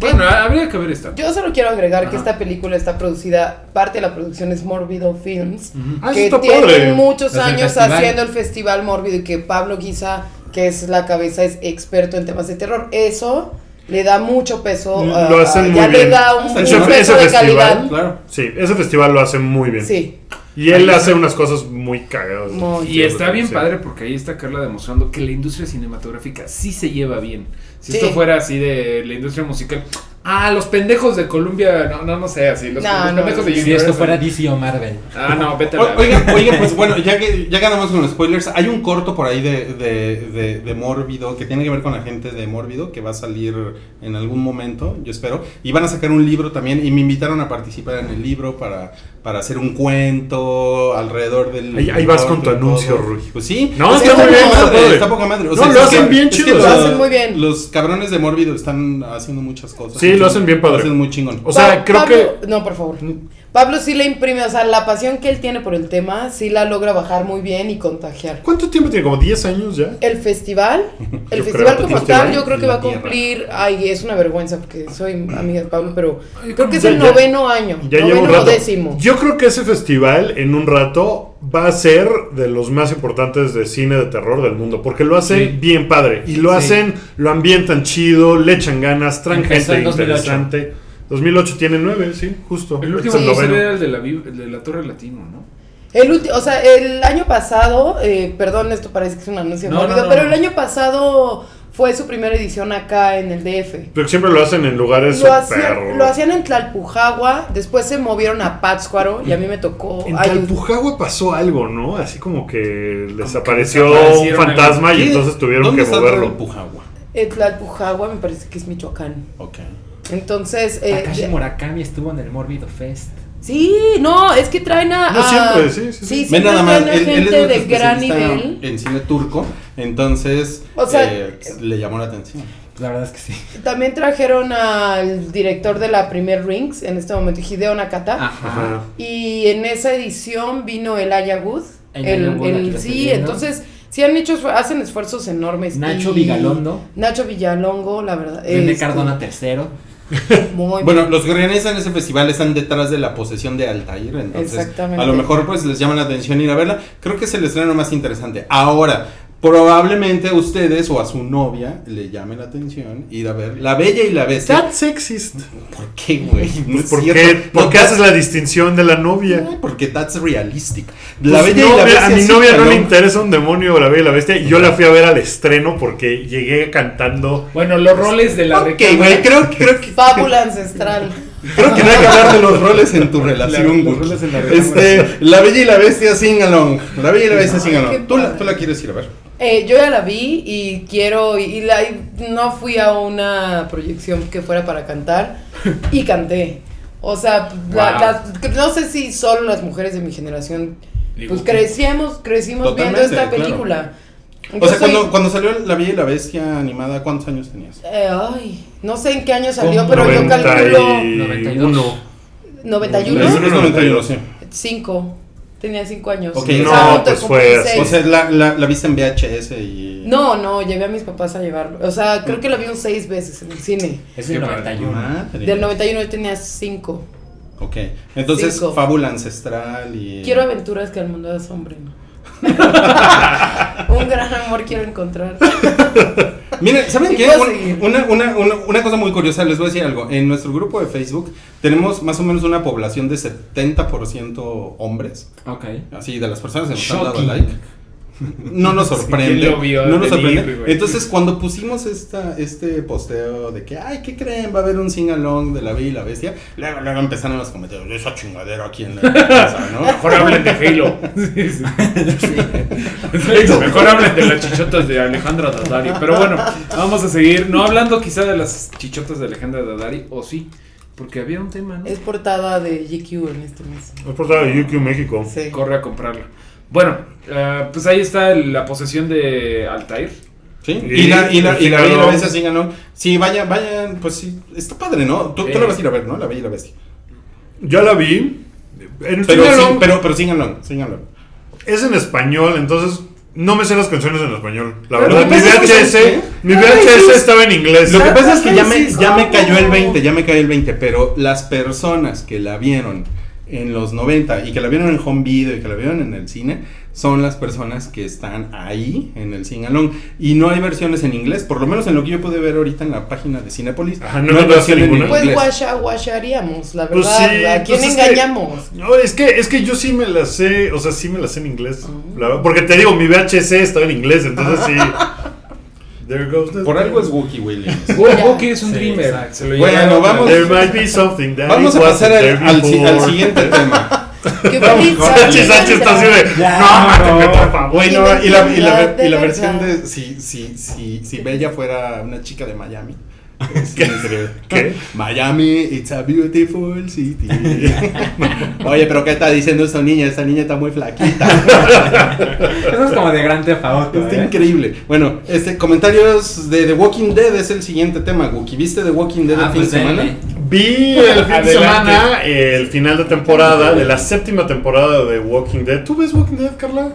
Bueno, habría que ver esta. Yo solo quiero agregar que Ajá. esta película está producida, parte de la producción es Morbido Films, Ah, eso que está tienen padre. muchos el años festival. haciendo el festival Mórbido y que Pablo Guisa, que es la cabeza, es experto en temas de terror. Eso le da mucho peso, Lo a- hacen a- muy ya bien. le da un, un Ese- peso ese de festival, calidad. Claro. Sí, ese festival lo hace muy bien. Sí. Y él Ahí hace está. unas cosas muy cagadas. Muy. Y está bien Sí. padre porque ahí está Carla demostrando que la industria cinematográfica sí se lleva bien. Si Sí. esto fuera así de la industria musical, ah, los pendejos de Columbia, no, no, no sé, así, los, No, los no, pendejos de Si esto fuera DC o Marvel. Ah, no, vete a la- Oigan, oigan, pues bueno, ya que ya ganamos con los spoilers, hay un corto por ahí de, de, de, de Mórbido que tiene que ver con la gente de Mórbido que va a salir en algún momento, yo espero. Y van a sacar un libro también y me invitaron a participar en el libro para, para hacer un cuento alrededor del. Ahí- ahí vas con tu anuncio. Rui. Pues sí. No, es que está muy bien, poca está madre, padre. está poca madre. O No, sea, lo hacen que- bien es que chido, lo hacen muy bien. Los cabrones de Mórbido están haciendo muchas cosas. Sí, lo hacen bien padre. Lo hacen muy chingón. O sea, Pa- creo Pablo- que. No, por favor. Pablo sí le imprime, o sea, la pasión que él tiene por el tema, sí la logra bajar muy bien y contagiar. ¿Cuánto tiempo tiene? ¿Como 10 años ya? El festival, el Yo festival como tal, yo creo que va a tierra. cumplir, ay, es una vergüenza porque soy amiga de Pablo, pero creo que es Ya- el ya- noveno año, Ya lleva un noveno rato. décimo. Yo creo que ese festival en un rato va a ser de los más importantes de cine de terror del mundo, porque lo hacen Sí. bien padre y lo Sí. hacen, lo ambientan chido, le echan ganas, traen gente en 2008. interesante. 2008 tiene 9, sí, justo. El Es último que noveno. era el de la, el de la Torre Latino, ¿no? El último, o sea, el año pasado, eh, perdón, esto parece que es un anuncio No, móvido, no, no, pero no. el año pasado fue su primera edición acá en el DF. Pero siempre lo hacen en lugares Lo hacían, lo hacían en Tlalpujagua, después se movieron a Pátzcuaro y a mí me tocó En Tlalpujagua pasó algo, ¿no? Así como que les apareció un fantasma y entonces tuvieron ¿Dónde que está moverlo. Tlalpujahua? eh, Tlalpujagua me parece que es Michoacán. Ok. Entonces, eh, Takashi de- Murakami estuvo en el Morbido Fest. sí, no, es que traen a... No, a- siempre, sí, sí, sí. Sí, Ven siempre nada más, traen a él, es de gran nivel. en cine turco, entonces O sea, eh, le llamó la atención. La verdad es que sí. También trajeron al director de la primer Rings, en este momento, Hideo Nakata. Ajá. Y en esa edición vino el Ayagut. El El, el- sí, entonces sí han hecho, hacen esfuerzos enormes. Nacho y- Vigalondo. Nacho Villalongo, la verdad. René este, Cardona tercero. Muy Bueno, los que organizan ese festival están detrás de la posesión de Altair, entonces Exactamente. a lo mejor pues les llama la atención ir a verla. Creo que es el estreno más interesante. Ahora, probablemente a ustedes o a su novia le llame la atención ir a ver La Bella y la Bestia. That's sexist. ¿Por qué, güey? No es ¿Por cierto. qué, No, por qué haces la distinción de la novia? No, Porque that's realistic. La Pues Bella no, y la Bestia. a mi sí, novia no le interesa un demonio la bella y la bestia y yo la fui a ver al estreno porque llegué cantando Bueno, los roles de la Ok, güey, creo, creo que. Fábula ancestral. Creo que no hay que hablar de los roles en tu relación, los Wookie. roles en la Este, La Bella y la Bestia sing along. La Bella y la Bestia sing Ay, along. ¿Tú la, tú la quieres ir a ver. Eh, yo ya la vi y quiero, y, la, y no fui a una proyección que fuera para cantar y canté. O sea, la- Wow. no sé si solo las mujeres de mi generación, pues que- crecimos, crecimos viendo esta claro. O sea, soy- cuando, cuando salió La Bella y la Bestia animada, ¿cuántos años tenías? eh, ay, no sé en qué año salió, pero yo 91. calculo 92. 91, Es 91, sí. 5. Tenía 5 años. Ok, O sea, no, pues fue seis. O sea, la, la, la viste en VHS y. no, no, llevé a mis papás a llevarlo. O sea, creo que la vi un 6 veces en el cine. Es Qué el padre. 91. Madre. Del 91 yo tenía 5. Ok. Entonces, Cinco. fábula ancestral y. Quiero aventuras que al mundo asombren. Un gran amor quiero encontrar. Miren, ¿saben qué? seguir. Una, una, una, una cosa muy curiosa, les voy a decir algo. En nuestro grupo de Facebook tenemos más o menos una población de 70% hombres. Ok. Así, de las personas que nos han dado Shocking. like. No nos sorprende. ¿Quién lo vio no nos sorprende. Entonces, cuando pusimos esta, este posteo de que, ay, ¿qué creen? Va a haber un sing-along de la Bella y la Bestia. Luego, luego empezaron los comentarios, esa chingadera aquí en la casa, ¿no? Mejor hablen de Halo. Sí, sí. Mejor hablen de las chichotas de Alejandra Dadari. Pero bueno, vamos a seguir. No hablando quizá de las chichotas de Alejandra Dadari, o sí. Porque había un tema, ¿no? Es portada de GQ en este mes. Es portada de UQ México. Sí. Corre a comprarla. Bueno, eh, pues ahí está el- la posesión de Altair. ¿Sí? Y- Y, la, y, la, y la Bella y la. Bestia sing-along. Sí, vayan, vayan, pues sí, está padre, ¿no? Tú, tú Sí. la vas a ir a ver, ¿no? La Bella y la Bestia. Ya la vi. En Pero, sí, pero, pero sing-along. es en español, entonces no me sé las canciones en español. La Pero verdad, mi VHS, mi VHS estaba en inglés. Lo que pasa es que ya me, sí, ya me cayó el 20, ya me cayó el 20, pero las personas que la vieron en los 90 y que la vieron en home video y que la vieron en el cine, son las personas que están ahí en el sing along. Y no hay versiones en inglés, por lo menos en lo que yo pude ver ahorita en la página de Cinepolis. Ajá, ¿no hay encontraste versión en ninguna? Pues inglés. guasha, guasharíamos, la Pues verdad. sí, ¿A quién pues es que- engañamos? No, es que, es que yo sí me la sé, o sea, sí me la sé en inglés. la verdad, porque te digo, mi VHC estaba en inglés, entonces sí. There goes the Por algo es Wookie Williams. Wookiee es un Sí, dreamer. exacto. Se lo Bueno, vamos- a- There might be something that Vamos a pasar al, siguiente tema. Sánchez Sánchez está así de. Ya, no, por favor. Bueno, y la, y la, y versión de si, si, si, si Bella fuera una chica de Miami. ¿Qué? Miami, it's a beautiful city. Oye, pero ¿qué está diciendo esa niña? Esa niña está muy flaquita. Eso es como de gran Auto, Está ¿eh? increíble. Bueno, este comentarios de The Walking Dead es el siguiente tema, Wookie. ¿Viste The Walking Dead Ah, el fin pues de semana? Vi el fin de semana el final de temporada de la séptima temporada de Walking Dead. ¿Tú ves Walking Dead, Carla?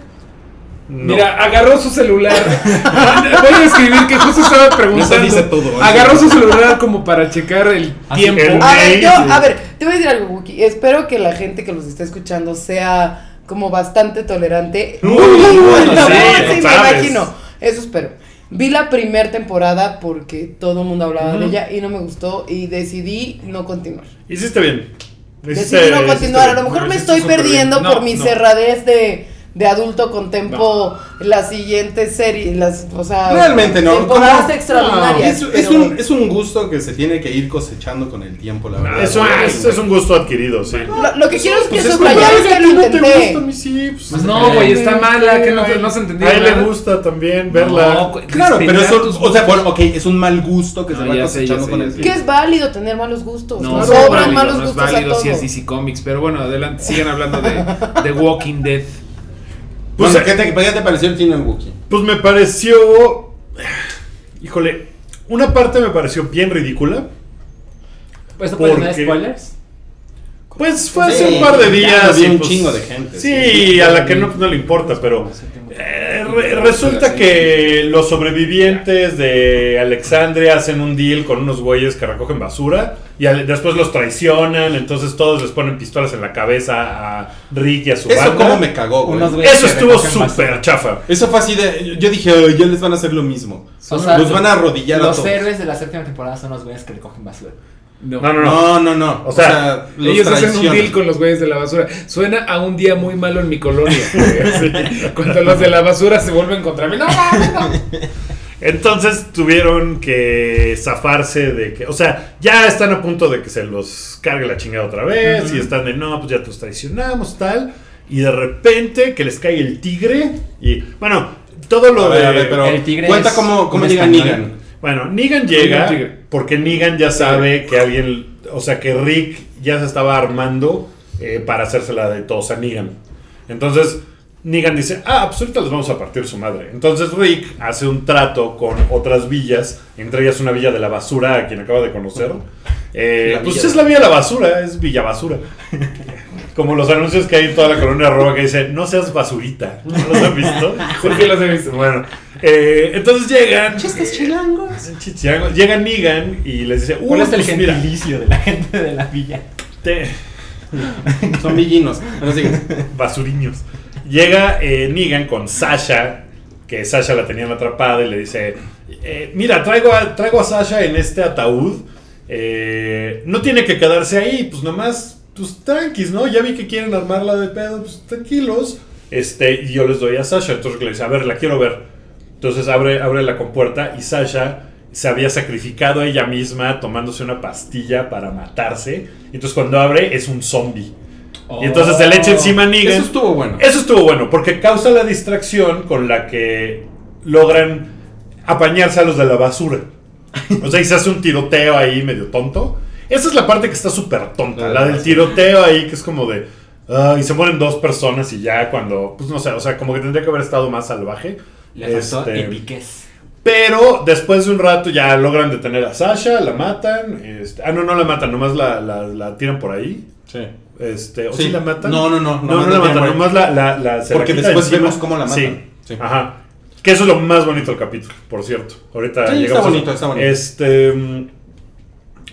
No. Mira, agarró su celular. Voy a escribir que justo estaba preguntando. Eso dice todo, ¿eh? Agarró su celular como para checar el Así tiempo. el- A ver, yo, Sí. a ver, te voy a decir algo, Wookie. Espero que la gente que los esté escuchando sea como bastante tolerante. Uy, Muy buena sí, voz, lo sí, me imagino. Eso espero. Vi la primera temporada porque todo el mundo hablaba de ella y no me gustó y decidí no continuar. Hiciste bien. Hiciste- Decidí no continuar. A lo mejor No, me estoy perdiendo por No, mi no. cerradez de, de adulto contemplo la siguiente serie, las, o sea, Realmente no. temporadas ¿Cómo? extraordinarias. Es, es un, es un gusto que se tiene que ir cosechando con el tiempo, la verdad. Es un, es, es un gusto adquirido, sí. Lo, lo que quiero es que Pues subrayar como, es que ¿A lo no intenté. gusta, a sí, pues, Pues no, güey, está mala, que no, no se A entendía. él le gusta también verla. No, Claro, pero eso, o sea, gustos. bueno, ok, es un mal gusto que se No, va cosechando sé, con el sé. Que tiempo. es válido tener malos gustos. No, No, no es sobran válido, malos no es gustos a válido si es DC Comics, pero bueno, adelante, sigan hablando de, de Walking Dead. Pues, Bueno, ¿qué, te, ¿qué te pareció el final, Wookie? Pues me pareció. Híjole, una parte me pareció bien ridícula. ¿Esto puede ¿Por tener qué? spoilers? Pues fue Sí, hace un par de ya días. lo vi y, un pues, chingo de gente, Sí, sí. a la que no, no le importa, pero. eh, re- resulta que los sobrevivientes de Alexandria hacen un deal con unos güeyes que recogen basura y al- después los traicionan, entonces todos les ponen pistolas en la cabeza a Rick y a su Eso banda. como me cagó, güey. Eso estuvo súper chafa. Eso fue así de. Yo dije, "Ay, ya les van a hacer lo mismo. O sea, los van a arrodillar a Los héroes de la séptima temporada son los güeyes que recogen basura. No. No, no, no. No. O sea, los Ellos hacen un deal con los güeyes de la basura. Suena a un día muy malo en mi colonia. Cuando los de la basura se vuelven contra mí. No. Entonces tuvieron que zafarse de que, o sea, ya están a punto de que se los cargue la chingada otra vez y están de, no, pues ya los traicionamos, tal. Y de repente que les cae el tigre y, bueno, todo lo A ver, de... a ver, pero el tigre cuenta es cómo, cómo llega. Negan. Bueno, Negan llega porque Negan ya sabe que alguien, o sea, que Rick ya se estaba armando eh, para hacérsela de todos a Negan. Entonces, Negan dice, ah, pues ahorita les vamos a partir su madre. Entonces Rick hace un trato con otras villas, entre ellas una villa de la basura, a quien acaba de conocer. Eh, pues es la villa de la basura, es Villa Basura. Como los anuncios que hay en toda la colonia roja que dicen, no seas basurita. ¿No los han visto? ¿Por qué los he visto? Bueno, eh, entonces llegan. Chistes eh, chilangos. chistes chilangos. Llega Negan y les dice: ¿Cuál "Uh, es el pues mira, gentilicio de la gente de la villa? te- Son villinos. Sí. basuriños. Llega eh, Negan con Sasha, que Sasha la tenían atrapada, y le dice: eh, Mira, traigo a, traigo a Sasha en este ataúd. eh, no tiene que quedarse ahí, pues nomás, pues tranquis, ¿no? Ya vi que quieren armarla de pedo, pues tranquilos. Este, y yo les doy a Sasha. Entonces le dice: A ver, la quiero ver. Entonces abre, abre la compuerta y Sasha se había sacrificado a ella misma tomándose una pastilla para matarse. Entonces cuando abre es un zombie. Y entonces se le echa encima a Negan. Eso estuvo bueno. Eso estuvo bueno, porque causa la distracción con la que logran apañarse a los de la basura. O sea, y se hace un tiroteo ahí medio tonto. Esa es la parte que está súper tonta, La de la la del basura. tiroteo ahí, que es como de... ah, y se mueren dos personas y ya cuando... Pues no sé, o sea, como que tendría que haber estado más salvaje. Le faltó Este, epiquez. pero después de un rato ya logran detener a Sasha, la matan. este- ah, no, no la matan, nomás la, la, la tiran por ahí. Sí. Este, ¿O Sí. sí la matan? No, no, no, No, no la matan, nomás la, la, la- se Porque después encima. vemos cómo la matan. Sí. Sí. Ajá. Que eso es lo más bonito del capítulo, por cierto. Ahorita Sí, está llegamos a- bonito, está bonito. Este.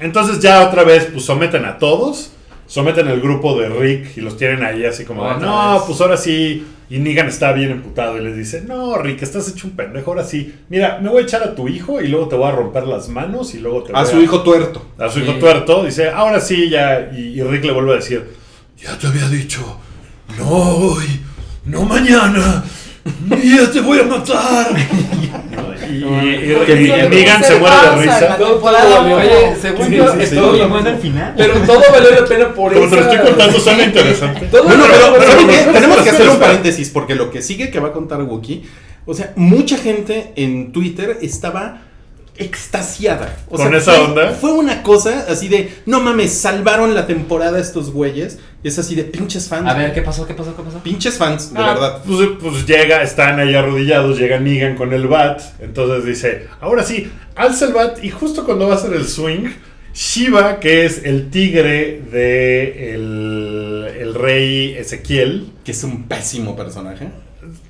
Entonces ya otra vez, pues someten a todos. someten el grupo de Rick y los tienen ahí así como, de, no, vez. pues ahora sí. Y Negan está bien emputado y les dice, no, Rick, estás hecho un pendejo, ahora sí. Mira, me voy a echar a tu hijo y luego te voy a romper las manos y luego te A voy su hijo tuerto. a su hijo tuerto, dice, ahora sí, ya. Y, y Rick le vuelve a decir, ya te había dicho, no hoy, no mañana, ya te voy a matar. Y. Negan se muere de risa. Todo- todo. Oye, según Sí, yo, bueno al final. Pero todo valió la pena por Como eso. te lo estoy contando, suena interesante. Todo Bueno, pero. Tenemos que hacer un paréntesis porque lo que sigue que va a contar Wookie, o sea, mucha gente en Twitter estaba extasiada. O ¿Con sea, esa fue- onda? Fue una cosa así de, no mames, salvaron la temporada estos güeyes. Y es así de pinches fans. A ver, ¿qué pasó? ¿Qué pasó? ¿Qué pasó? Pinches fans, de Ah, verdad. Pues, pues llega, están ahí arrodillados, llega Negan con el bat. Entonces dice, ahora sí, alza el bat. Y justo cuando va a hacer el swing, Shiva, que es el tigre de el, el rey Ezequiel. Que es un pésimo personaje.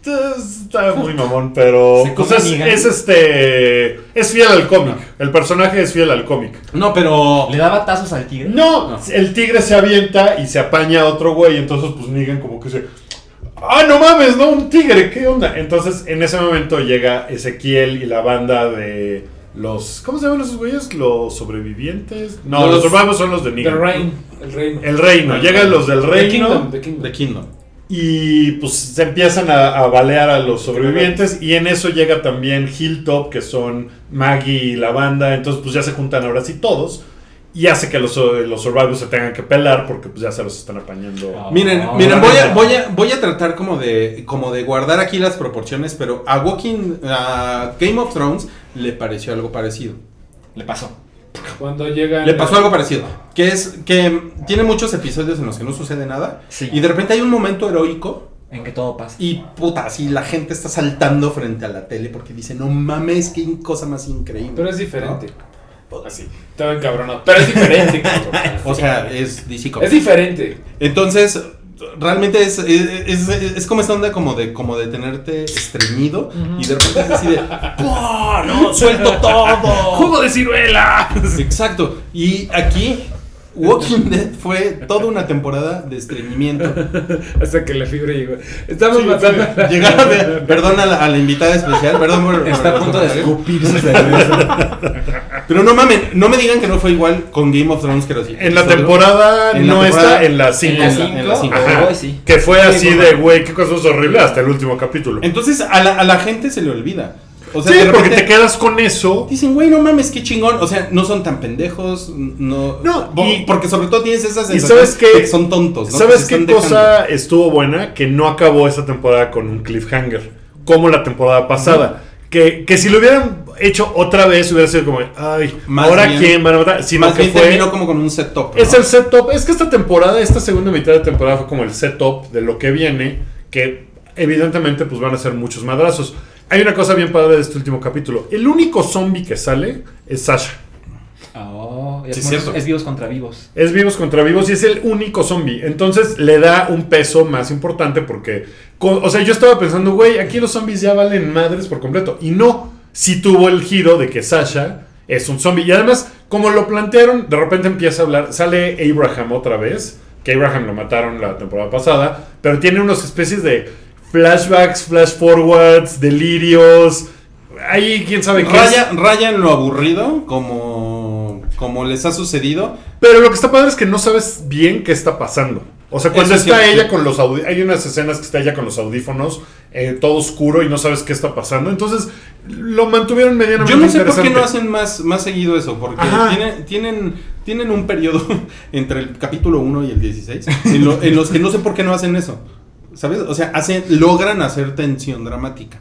Está muy mamón, pero pues es, este es fiel al cómic. El personaje es fiel al cómic. No, pero. ¿Le daba tazos al tigre? No, No. el tigre se avienta y se apaña a otro güey, entonces pues Negan como que se Ah, no mames, no, un tigre, ¿qué onda? Entonces, en ese momento llega Ezequiel y la banda de los ¿Cómo se llaman esos güeyes? Los sobrevivientes. No, los, Los- survivors son los de The Negan. El reino. El reino, llegan los del The reino. Kingdom. The Kingdom. The Kingdom. Y pues se empiezan a, a balear a los sobrevivientes y en eso llega también Hilltop, que son Maggie y la banda, entonces pues ya se juntan ahora sí todos y hace que los, los survivors se tengan que pelar porque pues ya se los están apañando. Ah. Miren, Oh, miren, voy a, voy a, voy a tratar como de, como de guardar aquí las proporciones, pero a Walking, a Game of Thrones le pareció algo parecido. Le pasó. Cuando llegan. Le pasó algo parecido, que es que tiene muchos episodios en los que no sucede nada Sí. y de repente hay un momento heroico En que todo pasa. y puta, así la gente está saltando frente a la tele porque dice, no mames, qué cosa más increíble. Pero es diferente. ¿No? Así. Estaba encabronado. Pero es diferente, cabrón. O sea, es DC Comics. Es diferente. Entonces, realmente es, es, es- es como esta onda como de, como de tenerte estreñido y de repente es así de. ¡No! ¡Suelto todo! ¡Jugo de ciruela! Exacto. Y aquí, Walking Dead fue toda una temporada de estreñimiento. Hasta que la fibra llegó. Estamos Sí, matando. a la- Llegar a ver- perdón a la, a la invitada especial, perdón por, por Está a punto de escupir. Pero no mamen, no me digan que no fue igual con Game of Thrones que los En la temporada En la no temporada- está en la 5. En la en la- en la 5. cinco. Hoy sí. Que fue Sí, así de, güey, qué cosa es horrible hasta el último capítulo. Entonces a la, a la gente se le olvida. O sea, sí, de porque te quedas con eso. dicen, güey, no mames, qué chingón. O sea, no son tan pendejos. No, No, y- porque sobre todo tienes esa ¿Y sensación sabes qué? de que son tontos. ¿no? ¿Sabes qué cosa estuvo buena? Que no acabó esta temporada con un cliffhanger. Como la temporada pasada. que, que si lo hubieran hecho otra vez, hubiera sido como, ay, Más ¿ahora bien- quién van a matar? Sino Más que bien fue. terminó como con un setup. ¿no? Es el setup. Es que esta temporada, esta segunda mitad de temporada fue como el setup de lo que viene. Que evidentemente pues van a ser muchos madrazos. Hay una cosa bien padre de este último capítulo. El único zombie que sale es Sasha. Oh, Sí, es, cierto. es vivos contra vivos. Es vivos contra vivos y es el único zombie. Entonces le da un peso más importante porque, o sea, yo estaba pensando, güey, aquí los zombies ya valen madres por completo. Y no, sí tuvo el giro de que Sasha es un zombie. Y además, como lo plantearon, de repente empieza a hablar, sale Abraham otra vez, que Abraham lo mataron la temporada pasada, pero tiene unas especies de flashbacks, flash forwards, delirios. Ahí quién sabe qué. es. Raya, raya en lo aburrido, como, como les ha sucedido. Pero lo que está padre es que no sabes bien qué está pasando. O sea, cuando Eso está ella sí. con los audífonos, hay unas escenas que está ella con los audífonos, eh, todo oscuro y no sabes qué está pasando. Entonces, lo mantuvieron medianamente Yo no sé por qué no hacen más, más seguido eso, porque tienen, tienen, tienen un periodo entre el capítulo 1 y el 16 en, lo- en los que no sé por qué no hacen eso. ¿Sabes? O sea, hacen, logran hacer tensión dramática.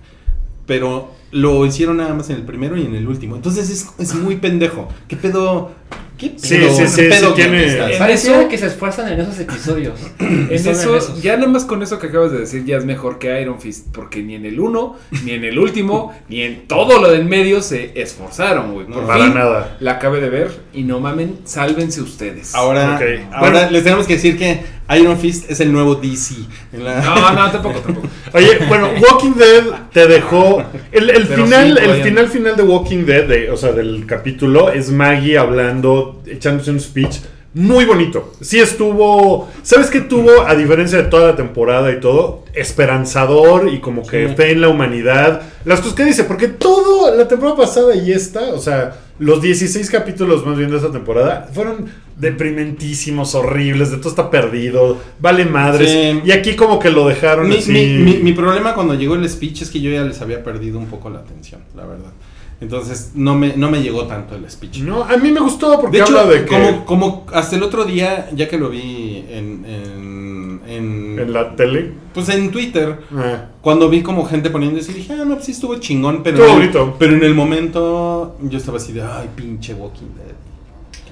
Pero lo hicieron nada más en el primero y en el último. Entonces es, es muy pendejo. ¿Qué pedo? ¿Qué pedo? Sí, sí, ¿Qué sí, pedo sí tiene- eso- que se esfuerzan en esos episodios. En eso, esos. ya nada más con eso que acabas de decir, ya es mejor que Iron Fist. Porque ni en el uno, ni en el último, ni en todo lo del medio se esforzaron, güey. Por No, para fin, nada. La acabé de ver y no mamen, sálvense ustedes. Ahora, ahora Bueno. les tenemos que decir que Iron Fist es el nuevo DC. En la- No, no, tampoco, tampoco. Oye, bueno, Walking Dead te dejó. El, final, sí, el final final de Walking Dead, de- o sea, del capítulo, es Maggie hablando, echándose un speech muy bonito. Sí estuvo. ¿Sabes qué tuvo, a diferencia de toda la temporada y todo? Esperanzador y como que Sí. fe en la humanidad. Las cosas que dice, porque todo, la temporada pasada y esta, o sea, los 16 capítulos más bien de esta temporada fueron deprimentísimos, horribles, de todo está perdido, vale madres. Sí. Y aquí como que lo dejaron Mi, así. mi- mi- mi problema cuando llegó el speech es que yo ya les había perdido un poco la atención, la verdad. Entonces no me, no me llegó tanto el speech. No, a mí me gustó porque De hecho, habla de que como, como hasta el otro día, ya que lo vi en, en, en- en la tele. pues en Twitter, ah, cuando vi como gente poniendo eso, dije, ah, no, pues sí estuvo chingón, pero, Estuvo bonito. pero en el momento yo estaba así de, ay, pinche Walking Dead.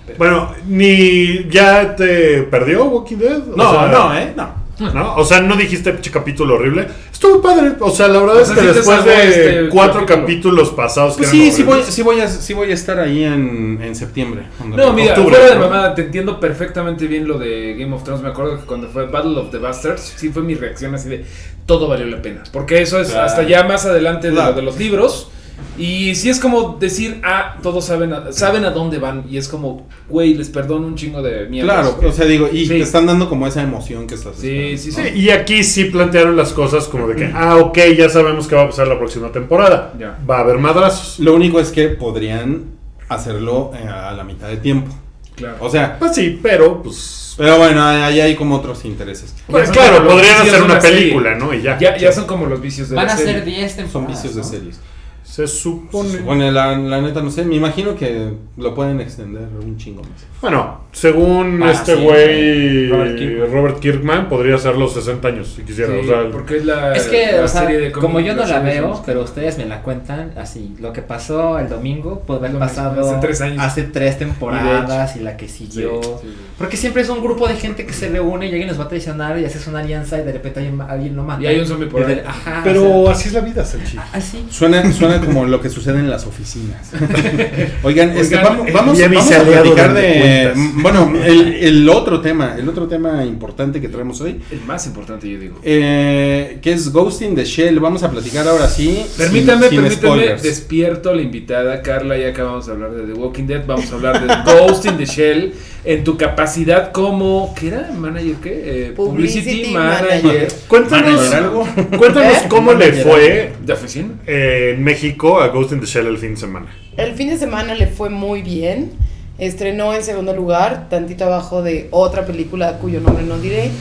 Qué pedo". Bueno, ni ya te perdió Walking Dead. O no, sea, no, eh, no. ¿No? O sea, no dijiste pinche capítulo horrible. Estuvo padre. O sea, la verdad O es que sí después de este cuatro capítulo. capítulos pasados Pues que sí, sí voy, sí, voy a, sí voy a estar ahí en, en septiembre. No, mira, Octubre, fuera de ¿no? mamada, te entiendo perfectamente bien lo de Game of Thrones. Me acuerdo que cuando fue Battle of the Bastards, sí fue mi reacción así de todo valió la pena. Porque eso es Claro. hasta ya más adelante de Claro. lo de los libros. Y sí es como decir, ah, todos saben a, saben a dónde van. Y es como, güey, les perdono un chingo de mierda. Claro, o sea, digo, y Sí. te están dando como esa emoción que estás Sí, sí, Sí, sí. y aquí sí plantearon las cosas como de que, ah, ok, ya sabemos qué va a pasar la próxima temporada. Ya. Va a haber madrazos. Lo único es que podrían hacerlo eh, a la mitad de tiempo. Claro. O sea, Pues sí, pero pues. pero bueno, ahí hay como otros intereses. pues, son claro, podrían hacer una serie. película, ¿no? Y ya. Ya, ya son como los vicios de Van la a ser 10 Son temporadas. vicios de series. Se supone. La, la neta no sé, me imagino que lo pueden extender un chingo más. Bueno, según este güey Robert Kirkman. Robert Kirkman, podría ser los 60 años si quisiera. Sí, o sea, porque es la, Es que, la o sea, serie de como yo no la veo, pero ustedes me la cuentan, así, lo que pasó el domingo puede haber pasado hace tres años. hace tres temporadas y, la que siguió. Sí, sí. Porque siempre es un grupo de gente que se reúne y alguien los va a traicionar y haces una alianza y de repente alguien, alguien lo mata. Y hay un zombie por Y de- ahí. Ajá, pero o así es la vida, Sanchi. así. Suena, suena como lo que sucede en las oficinas. Oigan, este, Oigan, vamos, a platicar de Bueno, el, el otro tema, el otro tema importante que traemos hoy, El más importante, yo digo. eh, que es Ghost in the Shell. Vamos a platicar ahora sí. Permítame, sin- sin permítame, spoilers. despierto a la invitada Carla, ya acabamos de hablar de The Walking Dead, vamos a hablar de Ghost in the Shell, en tu capacidad como, ¿qué era? ¿Manager qué? Eh, Publicity Manager. Manager. Cuéntanos, ¿Manager algo? cuéntanos ¿Eh? cómo le fue ¿De oficina? eh, en México a Ghost in the Shell el fin de semana. El fin de semana le fue muy bien. Estrenó en segundo lugar, tantito abajo de otra película cuyo nombre no diré.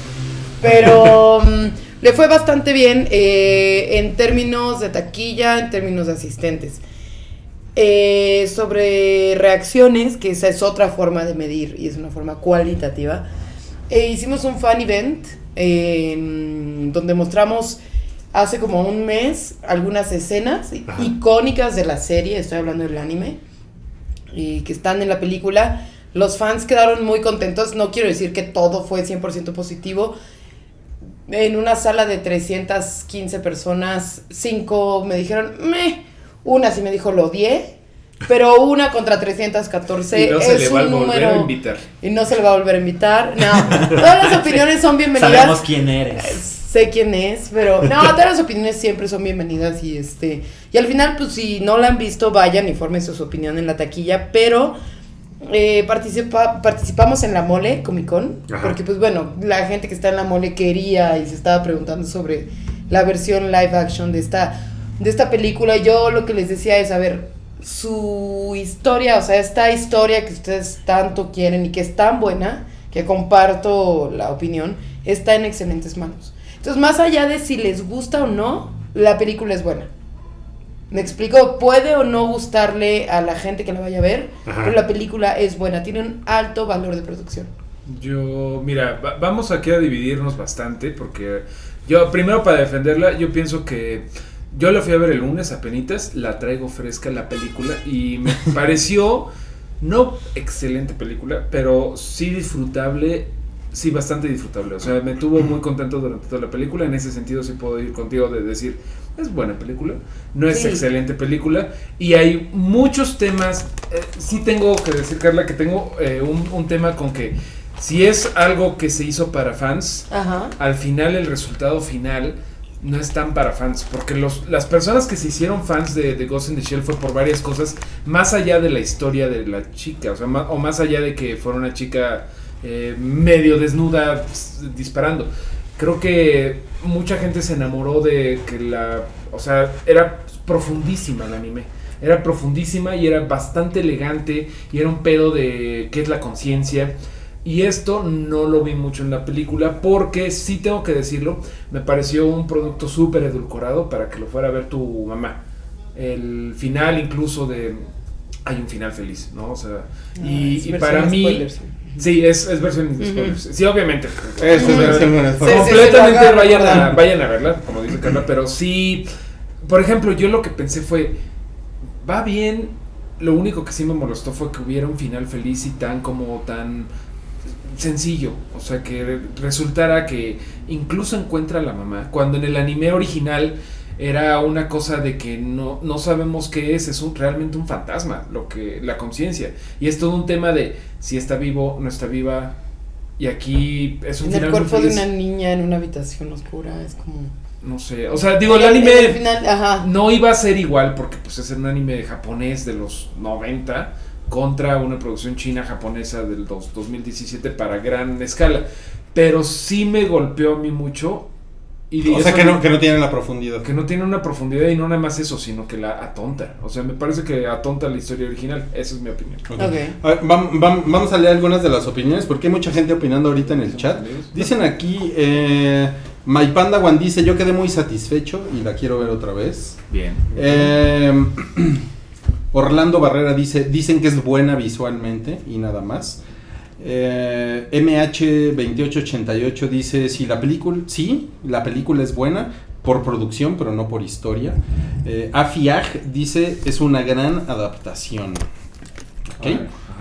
Pero mm, le fue bastante bien eh, en términos de taquilla, en términos de asistentes. Eh, sobre reacciones, que esa es otra forma de medir y es una forma cualitativa. eh, hicimos un fan event eh, donde mostramos hace como un mes algunas escenas Ajá. icónicas de la serie, estoy hablando del anime, y que están en la película. Los fans quedaron muy contentos, no quiero decir que todo fue 100% positivo. En una sala de 315 personas, 5 me dijeron, meh, una sí me dijo lo odié, pero una contra 314 y no se es le va a un volver a número invitar. y no se le va a volver a invitar. No, todas las opiniones son bienvenidas. Sabemos quién eres. Sé quién es, pero no, todas las opiniones siempre son bienvenidas y este y al final pues si no la han visto vayan y formen su opinión en la taquilla, pero eh, participa, participamos en la mole Comic Con Ajá. porque pues bueno la gente que está en la mole quería y se estaba preguntando sobre la versión live action de esta de esta película y yo lo que les decía es a ver su historia, o sea, esta historia que ustedes tanto quieren y que es tan buena, que comparto la opinión, está en excelentes manos. Entonces, más allá de si les gusta o no, la película es buena. Me explico, puede o no gustarle a la gente que la vaya a ver, Ajá. pero la película es buena, tiene un alto valor de producción. Yo, mira, va- vamos aquí a dividirnos bastante porque yo, primero para defenderla, yo pienso que yo la fui a ver el lunes a penitas, la traigo fresca la película y me pareció, no excelente película, pero sí disfrutable, sí bastante disfrutable. O sea, me tuvo muy contento durante toda la película, en ese sentido sí puedo ir contigo de decir, es buena película, no es Sí. excelente película y hay muchos temas, eh, sí tengo que decir Carla que tengo eh, un, un tema con que si es algo que se hizo para fans, Ajá. al final el resultado final no es tan para fans, porque los, las personas que se hicieron fans de, de Ghost in the Shell fue por varias cosas, más allá de la historia de la chica, o sea, ma- o más allá de que fuera una chica eh, medio desnuda pues, disparando. Creo que mucha gente se enamoró de que la, o sea, era profundísima el anime. Era profundísima y era bastante elegante y era un pedo de qué es la conciencia. Y esto no lo vi mucho en la película porque sí tengo que decirlo, me pareció un producto súper edulcorado para que lo fuera a ver tu mamá. El final incluso de... Hay un final feliz, ¿no? O sea, y, Es y versión para mí... spoilers. Sí, es, es versión de spoilers. Sí, obviamente. Es versión con spoilers. Completamente vayan, a, vayan a verla, como dice Carla, pero sí, por ejemplo, yo lo que pensé fue, va bien, lo único que sí me molestó fue que hubiera un final feliz y tan como tan sencillo, o sea, que re- resultara que incluso encuentra a la mamá, cuando en el anime original era una cosa de que no, no sabemos qué es, es un, realmente un fantasma, lo que la conciencia, y es todo un tema de si está vivo, no está viva, y aquí es un En final el cuerpo de una niña en una habitación oscura, es como... No sé, o sea, digo, el anime el final, ajá. no iba a ser igual porque pues es un anime japonés de los 90 contra una producción china japonesa del dos- 2017 para gran escala. Pero sí me golpeó a mí mucho. Y O sea que no, que no tienen la profundidad. que no tiene una profundidad y no nada más eso, sino que la atonta. O sea, me parece que atonta la historia original. Esa es mi opinión. Ok. Ok. A ver, vam- vam- vamos a leer algunas de las opiniones porque hay mucha gente opinando ahorita en el chat. Dicen aquí, eh, My Panda One dice, yo quedé muy satisfecho y la quiero ver otra vez. Bien. Eh, Orlando Barrera dice, dicen que es buena visualmente y nada más. Eh, MH2888 dice, si la película, sí, la película es buena por producción, pero no por historia. Eh, Afiag dice, es una gran adaptación. ¿Ok?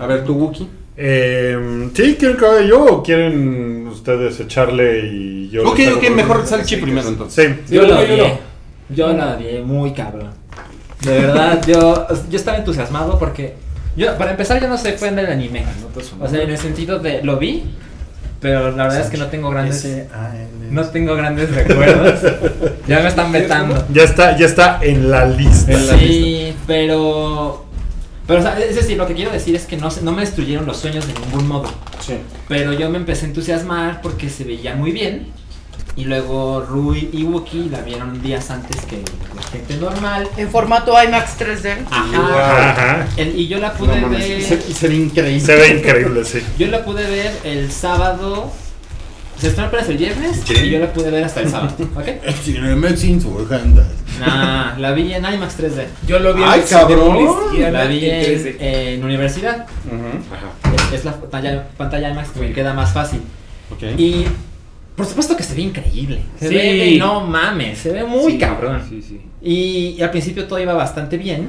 A ver, tu Wookie. Eh, sí, ¿quieren que haga yo o quieren ustedes echarle y yo? Ok, ok, mejor Salchi primero entonces. Sí. Yo Yo lo odié. no. Yo lo odié muy cabrón. De verdad, yo, yo estaba entusiasmado porque. Yo, para empezar, yo no soy fan del anime. O sea, en el sentido de. Lo vi, pero la verdad es que no tengo grandes. No tengo grandes recuerdos. Ya me están vetando. Ya está, ya está en la lista. Sí, pero. Pero, o sea, es decir, lo que quiero decir es que no, no me destruyeron los sueños de ningún modo. Sí. Pero yo me empecé a entusiasmar porque se veía muy bien. Y luego Rui y Wookie la vieron días antes que la gente normal. En formato IMAX 3D. Ajá. Ajá. El- y yo la pude No ver. se, se ve increíble. Se ve increíble, sí. Yo la pude ver el sábado. Se estrenó apenas el viernes Sí. y yo la pude ver hasta el sábado. ¿Ok? Nah, Nah, la vi en IMAX 3D. Yo lo vi en Ay, cabrón. La vi en, 3D. en universidad. Es, es la pantalla, pantalla IMAX que me queda más fácil. Ok. Y por supuesto que se ve increíble. Se Sí. ve de no mames, se ve muy Sí, cabrón. Sí, sí. Y, y al principio todo iba bastante bien.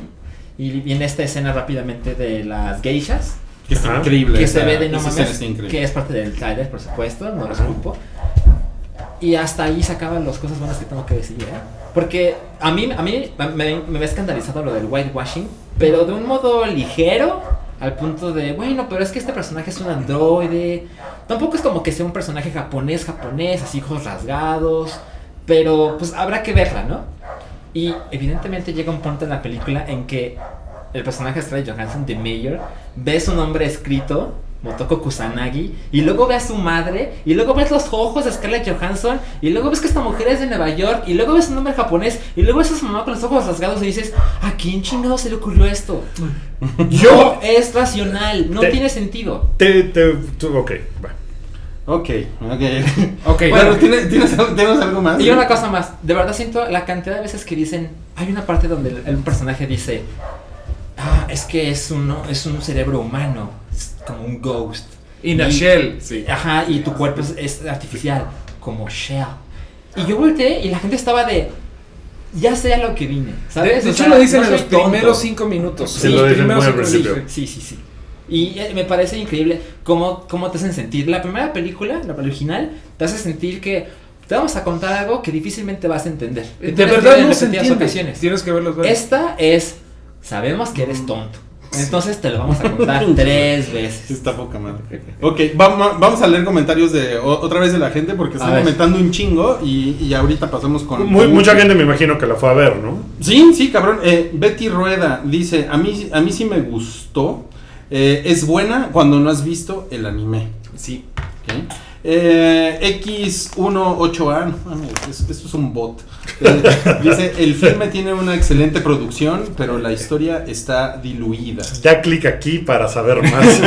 Y viene esta escena rápidamente de las geishas. Que está increíble. que se ve de no mames. Que es parte del trailer, por supuesto, no lo escupo. Y hasta ahí se acaban las cosas buenas que tengo que decir, ¿eh? Porque a mí, a mí me, me ve escandalizado lo del whitewashing, pero de un modo ligero, al punto de, bueno, pero es que este personaje es un androide. Tampoco es como que sea un personaje japonés, japonés, así ojos rasgados. Pero pues habrá que verla, ¿no? Y evidentemente llega un punto en la película en que el personaje de Johansson, de Mayor, ve su nombre escrito, Motoko Kusanagi, y luego ve a su madre, y luego ves los ojos de Scarlett Johansson, y luego ves que esta mujer es de Nueva York, y luego ves su nombre japonés, y luego ves a su mamá con los ojos rasgados y dices, ¿a quién chingado se le ocurrió esto? Yo- No es racional, no Te- tiene sentido. Te, te, tú- ok, va. Ok, ok. Ok, Bueno, Bueno. ¿tienes, tienes, algo- tienes algo más? Y una cosa más, de verdad siento la cantidad de veces que dicen, hay una parte donde el, el personaje dice, ah, es que es un, es un cerebro humano, es como un ghost. In a Y- shell, sí. Ajá, y tu cuerpo es, es artificial, como Shell. Y yo volteé y la gente estaba de, ya sé a lo que vine, De, ¿sabes? de O hecho, sea, lo dicen no en los tonto. primeros cinco minutos. Sí, lo los dicen primeros muy al cinco principio. minutos. Sí, sí, sí. Y eh, me parece increíble cómo, cómo te hacen sentir. La primera película, la original, te hace sentir que te vamos a contar algo que difícilmente vas a entender. De verdad no se entiende. ocasiones. Tienes que verlos ver. Esta es, sabemos que eres tonto. Entonces te lo vamos a contar tres Sí, veces. está poca madre. Ok, vamos, vamos a leer comentarios de otra vez de la gente porque están comentando un chingo y, y ahorita pasamos con. Muy- con- mucha gente me imagino que la fue a ver, ¿no? Sí, sí, cabrón. Eh, Betty Rueda dice: a mí, a mí sí me gustó. Eh, es buena cuando no has visto el anime. Sí. Ok. Eh, X18A, no esto es un bot. Eh, dice, el filme tiene una excelente producción, pero la historia está diluida. Da clic aquí para saber más.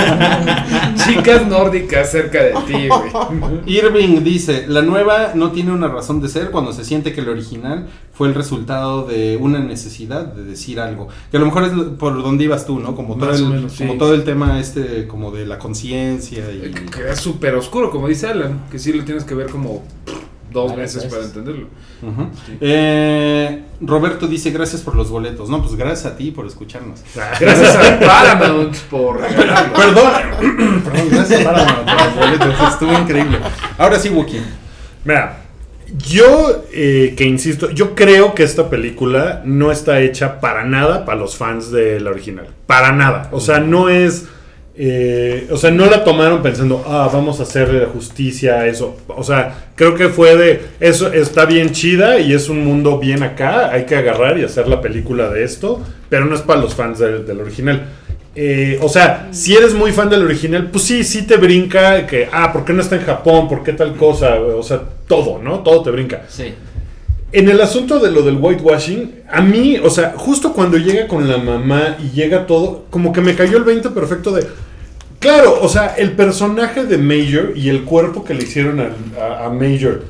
Chicas nórdicas cerca de ti, güey. Irving dice, la nueva no tiene una razón de ser cuando se siente que el original fue el resultado de una necesidad de decir algo. Que a lo mejor es por donde ibas tú, ¿no? Como todo, el, menos, sí. como todo el tema este, como de la conciencia y... Que- Que es súper oscuro, como dice Alan. Que sí lo tienes que ver como dos veces para entenderlo. Eh, Roberto dice, gracias por los boletos. No, pues gracias a ti por escucharnos. Gracias a Paramount por regalarlo. Perdón, perdón, gracias Paramount por los boletos. Estuvo increíble. Ahora sí, Wookie. Mira, yo eh, que insisto, yo creo que esta película no está hecha para nada para los fans de la original. Para nada. O sea, no es. eh, o sea, no la tomaron pensando, ah, vamos a hacerle justicia a eso. O sea, creo que fue de. Eso está bien chida y es un mundo bien acá. Hay que agarrar y hacer la película de esto. Pero no es para los fans del, del original. Eh, o sea, si eres muy fan del original, pues sí, sí te brinca que, ah, ¿por qué no está en Japón? ¿Por qué tal cosa? O sea, todo, ¿no? Todo te brinca. Sí. En el asunto de lo del whitewashing, a mí, o sea, justo cuando llega con la mamá y llega todo, como que me cayó el 20 perfecto de... Claro, o sea, el personaje de Major y el cuerpo que le hicieron al- a, a Major,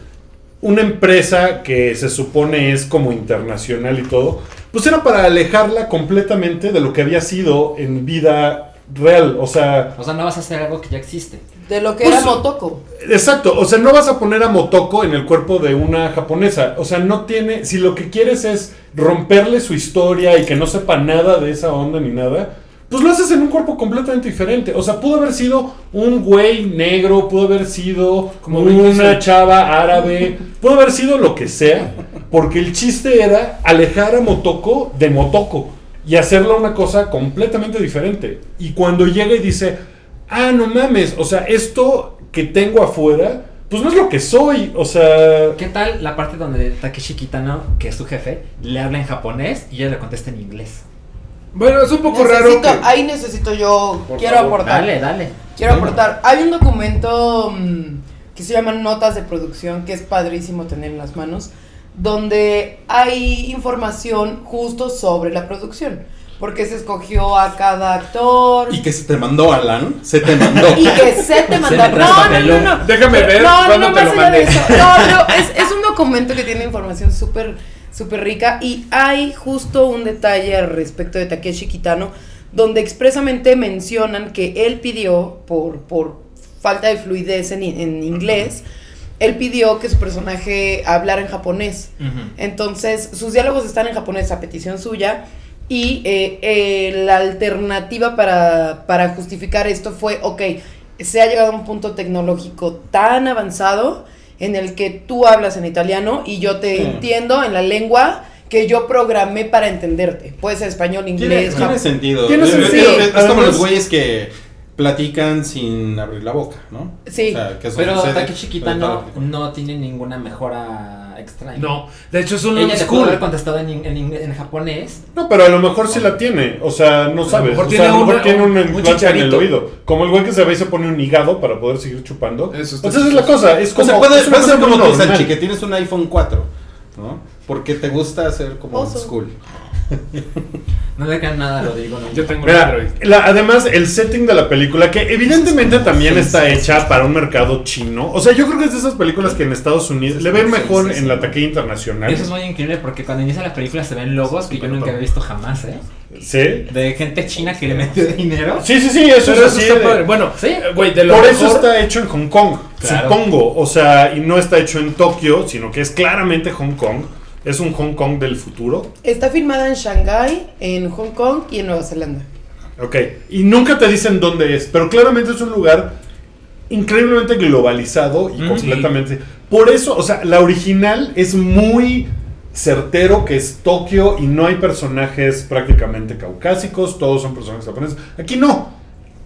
una empresa que se supone es como internacional y todo, pues era para alejarla completamente de lo que había sido en vida real, o sea... O sea, no vas a hacer algo que ya existe. De lo que Pues- era Motoko. Exacto, o sea, no vas a poner a Motoko en el cuerpo de una japonesa. O sea, no tiene. Si lo que quieres es romperle su historia y que no sepa nada de esa onda ni nada, pues lo haces en un cuerpo completamente diferente. O sea, pudo haber sido un güey negro, pudo haber sido Como una chava árabe, pudo haber sido lo que sea, porque el chiste era alejar a Motoko de Motoko y hacerla una cosa completamente diferente. Y cuando llega y dice, ah, no mames, o sea, esto que tengo afuera, pues no es lo que soy, o sea... ¿Qué tal la parte donde Takeshi Kitano, que es su jefe, le habla en japonés y ella le contesta en inglés? Bueno, es un poco raro. Necesito- que- Ahí necesito yo, Por quiero favor. aportar. Dale, dale. Quiero aportar. Hay un documento mm, que se llama Notas de Producción, que es padrísimo tener en las manos, donde hay información justo sobre la producción. Porque se escogió a cada actor. Y que se te mandó, Alan. Se te mandó. Y que se te mandó. trae No, no, no, no. Déjame ver No, no, no, te más lo allá de mandé. eso. No, no, es, es un documento que tiene información súper, súper rica. Y hay justo un detalle al respecto de Takeshi Kitano, donde expresamente mencionan que él pidió, por, por falta de fluidez en, en inglés, él pidió que su personaje hablara en japonés. Entonces, sus diálogos están en japonés a petición suya. Y eh, eh, la alternativa para, para justificar esto fue, ok, se ha llegado a un punto tecnológico tan avanzado en el que tú hablas en italiano y yo te Sí. entiendo en la lengua que yo programé para entenderte. Puede ser español, Tiene, inglés, tiene jap- sentido. Tiene sentido. Es, es como los güeyes que platican sin abrir la boca, ¿no? Sí. O sea, que Pero Takeshi Kitano no tiene ninguna mejora extra. No, de hecho es un Ella pudo haber school. contestado en, en, en- en japonés. No, pero a lo mejor sí la tiene, o sea, no sabes. mejor o tiene sea, a lo mejor una- tiene un un implante en el oído. Como el güey que se ve y se pone un higado para poder seguir chupando. Eso está Entonces esa es la cosa, es O como... sea, puede, es una puede ser cosa como tú. Sanchi, que tienes un iPhone 4, ¿no? Porque te gusta hacer como old school. No le crean nada, lo digo. No. Yo tengo un Mira, Android. la- además el setting de la película, que evidentemente también está hecha para un mercado chino. O sea, yo creo que es de esas películas que en Estados Unidos le ven mejor en la taquilla internacional. Eso es muy increíble porque cuando inicia la película se ven logos que yo nunca había visto jamás, ¿eh? ¿Sí? De gente china que le metió dinero. Sí, sí, sí, eso Pero es eso así. está de- padre. Bueno, Sí. eh, güey, de lo Por eso está hecho en Hong Kong, Claro. supongo. O sea, y no está hecho en Tokio, sino que es claramente Hong Kong. Es un Hong Kong del futuro. Está filmada en Shanghái, en Hong Kong y en Nueva Zelanda. Ok. Y nunca te dicen dónde es, pero claramente es un lugar increíblemente globalizado y Mm, completamente. Por eso, o sea, la original es muy certero que es Tokio y no hay personajes prácticamente caucásicos, todos son personajes japoneses. Aquí no.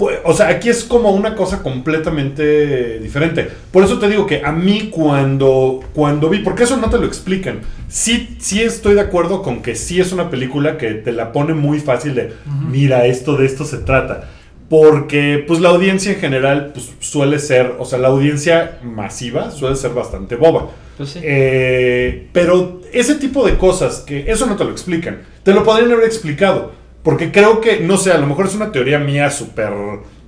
Pues, O sea, aquí es como una cosa completamente diferente. Por eso te digo que a mí cuando, cuando vi, porque eso no te lo explican, sí, sí estoy de acuerdo con que sí es una película que te la pone muy fácil de, mira, esto de esto se trata. porque pues la audiencia en general pues, suele ser, o sea, la audiencia masiva suele ser bastante boba. Pues sí. Eh, pero ese tipo de cosas, que eso no te lo explican, te lo podrían haber explicado. Porque creo que, no sé, a lo mejor es una teoría mía súper...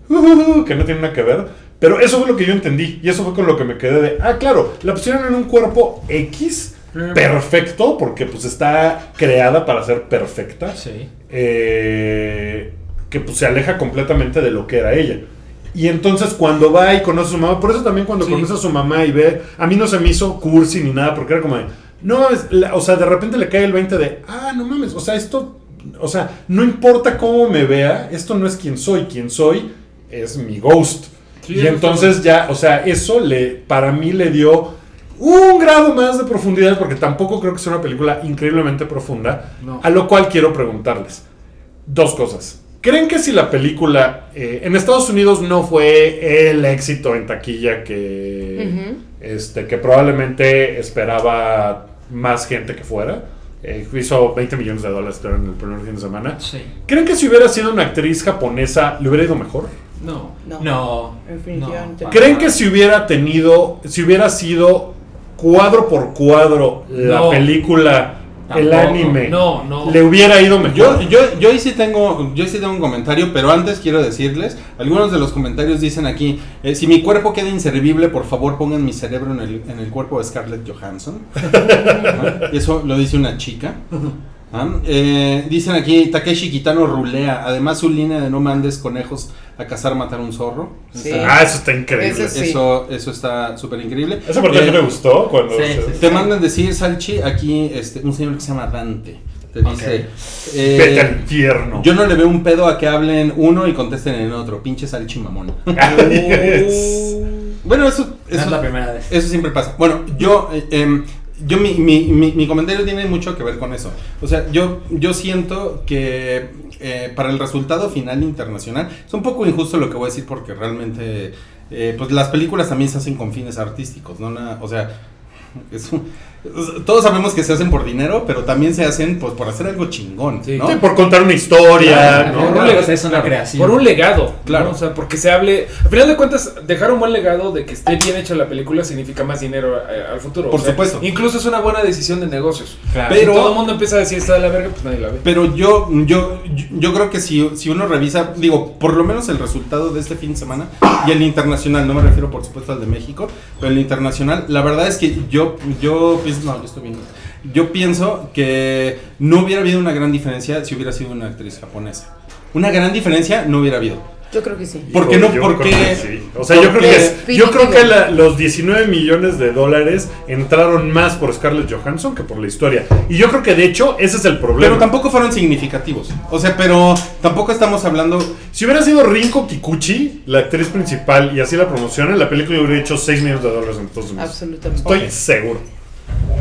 uh, que no tiene nada que ver. Pero eso fue lo que yo entendí. Y eso fue con lo que me quedé de... Ah, claro, la pusieron en un cuerpo X perfecto, porque pues está creada para ser perfecta. Sí. eh, que pues se aleja completamente de lo que era ella. Y entonces cuando va y conoce a su mamá, por eso también cuando Sí. conoce a su mamá y ve, a mí no se me hizo cursi ni nada, porque era como de, no, es la- o sea, de repente le cae el 20 de, ah, no mames, o sea, esto, o sea, no importa cómo me vea, esto no es quien soy, quien soy es mi ghost. Sí, y entonces ya, o sea, eso le, para mí le dio un grado más de profundidad, porque tampoco creo que sea una película increíblemente profunda, No. a lo cual quiero preguntarles dos cosas. ¿Creen que si la película eh, en Estados Unidos no fue el éxito en taquilla que, este, que probablemente esperaba más gente que fuera? Eh, hizo 20 millones de dólares creo, en el primer fin de semana. Sí. ¿Creen que si hubiera sido una actriz japonesa le hubiera ido mejor? No. No. No. Definitivamente. ¿Creen que si hubiera tenido, si hubiera sido cuadro por cuadro la No. película, el anime, No, no. le hubiera ido mejor? Yo, yo, yo ahí sí tengo, yo sí tengo un comentario, pero antes quiero decirles, algunos de los comentarios dicen aquí, eh, si mi cuerpo queda inservible, por favor pongan mi cerebro en el, en el cuerpo de Scarlett Johansson. Eso lo dice una chica. Eh, dicen aquí, Takeshi Kitano rulea, además su línea de no mandes conejos a cazar, matar un zorro. Sí. Ah, eso está increíble. Ese sí. Eso, eso está súper increíble. Esa parte Eh, me gustó cuando... sí, se- sí, Te mandan decir, Salchi, aquí este, un señor que se llama Dante. Te dice, eh, Vete al infierno. yo no le veo un pedo a que hablen uno y contesten en otro. Pinche Salchi mamón. Yes. bueno, eso, No eso, es la primera vez. eso siempre pasa. Bueno, yo, eh, em, yo mi, mi, mi, mi comentario tiene mucho que ver con eso. O sea, yo, yo siento que eh, para el resultado final internacional es un poco injusto lo que voy a decir porque realmente, eh, pues las películas también se hacen con fines artísticos, ¿no? Nada- o sea, es un- todos sabemos que se hacen por dinero, pero también se hacen pues por hacer algo chingón, Sí. ¿no? Sí, por contar una historia, Claro, ¿no? Por un Claro, legado, es una claro, creación. Por un legado, Claro. ¿no? O sea, porque se hable. Al final de cuentas, dejar un buen legado de que esté bien hecha la película significa más dinero eh, al futuro. Por O sea, supuesto. Incluso es una buena decisión de negocios. Claro. Pero- si todo el mundo empieza a decir está de la verga, pues nadie la ve. Pero yo, yo, yo creo que si, si uno revisa, digo, por lo menos el resultado de este fin de semana y el internacional, no me refiero por supuesto al de México, pero el internacional, la verdad es que yo, yo, no, yo estoy bien. Yo pienso que no hubiera habido una gran diferencia si hubiera sido una actriz japonesa. Una gran diferencia no hubiera habido. Yo creo que sí. ¿Por qué no? Yo Porque- sí. O sea, yo creo que, yo creo que la- los 19 millones de dólares entraron más por Scarlett Johansson que por la historia. Y yo creo que de hecho ese es el problema. Pero tampoco fueron significativos. O sea, pero tampoco estamos hablando Si hubiera sido Rinko Kikuchi, la actriz principal, y así la promocionan, la película hubiera hecho 6 millones de dólares en Estados. Absolutamente. Estoy seguro.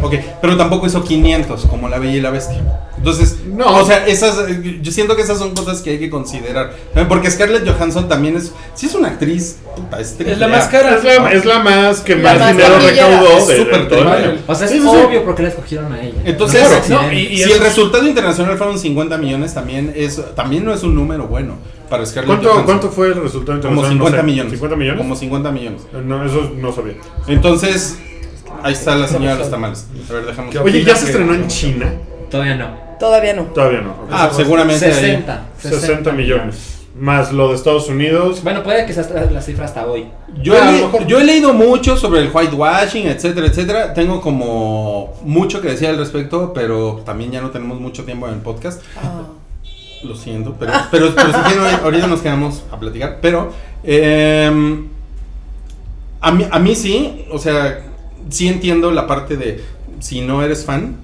Ok, pero tampoco hizo 500 como La Bella y la Bestia. Entonces, No. o sea, esas, yo siento que esas son cosas que hay que considerar. Porque Scarlett Johansson también es, sí es una actriz, puta, es, Es la más cara. Es la, es la más que La más, más dinero recaudó Es súper. O sea, es Sí, sí, sí. obvio por qué la escogieron a ella. Entonces, Claro. si, No, y- y si eso el es- resultado internacional fueron 50 millones, también es también no es un número bueno para Scarlett ¿Cuánto, Johansson. ¿Cuánto fue el resultado Como internacional? 50 No sé. millones. ¿50 millones? Como 50 millones. No, eso no sabía. Entonces, ahí está la señora de los tamales. A ver, dejamos. ¿Qué Oye, ¿ya se estrenó en China? Todavía no. Todavía no. Todavía no. Ah, seguramente. ahí. 60. 60 millones. Más lo de Estados Unidos. Bueno, puede que sea la cifra hasta hoy. Yo, Ah, a he, lo le- mejor. yo he leído mucho sobre el whitewashing, etcétera, etcétera. Tengo como mucho que decir al respecto, pero también ya no tenemos mucho tiempo en el podcast. Ah. Lo siento, pero, pero, pero si quieren, ahorita- ahorita nos quedamos a platicar. Pero em, a, mí, a mí sí, o sea, sí entiendo la parte de si no eres fan,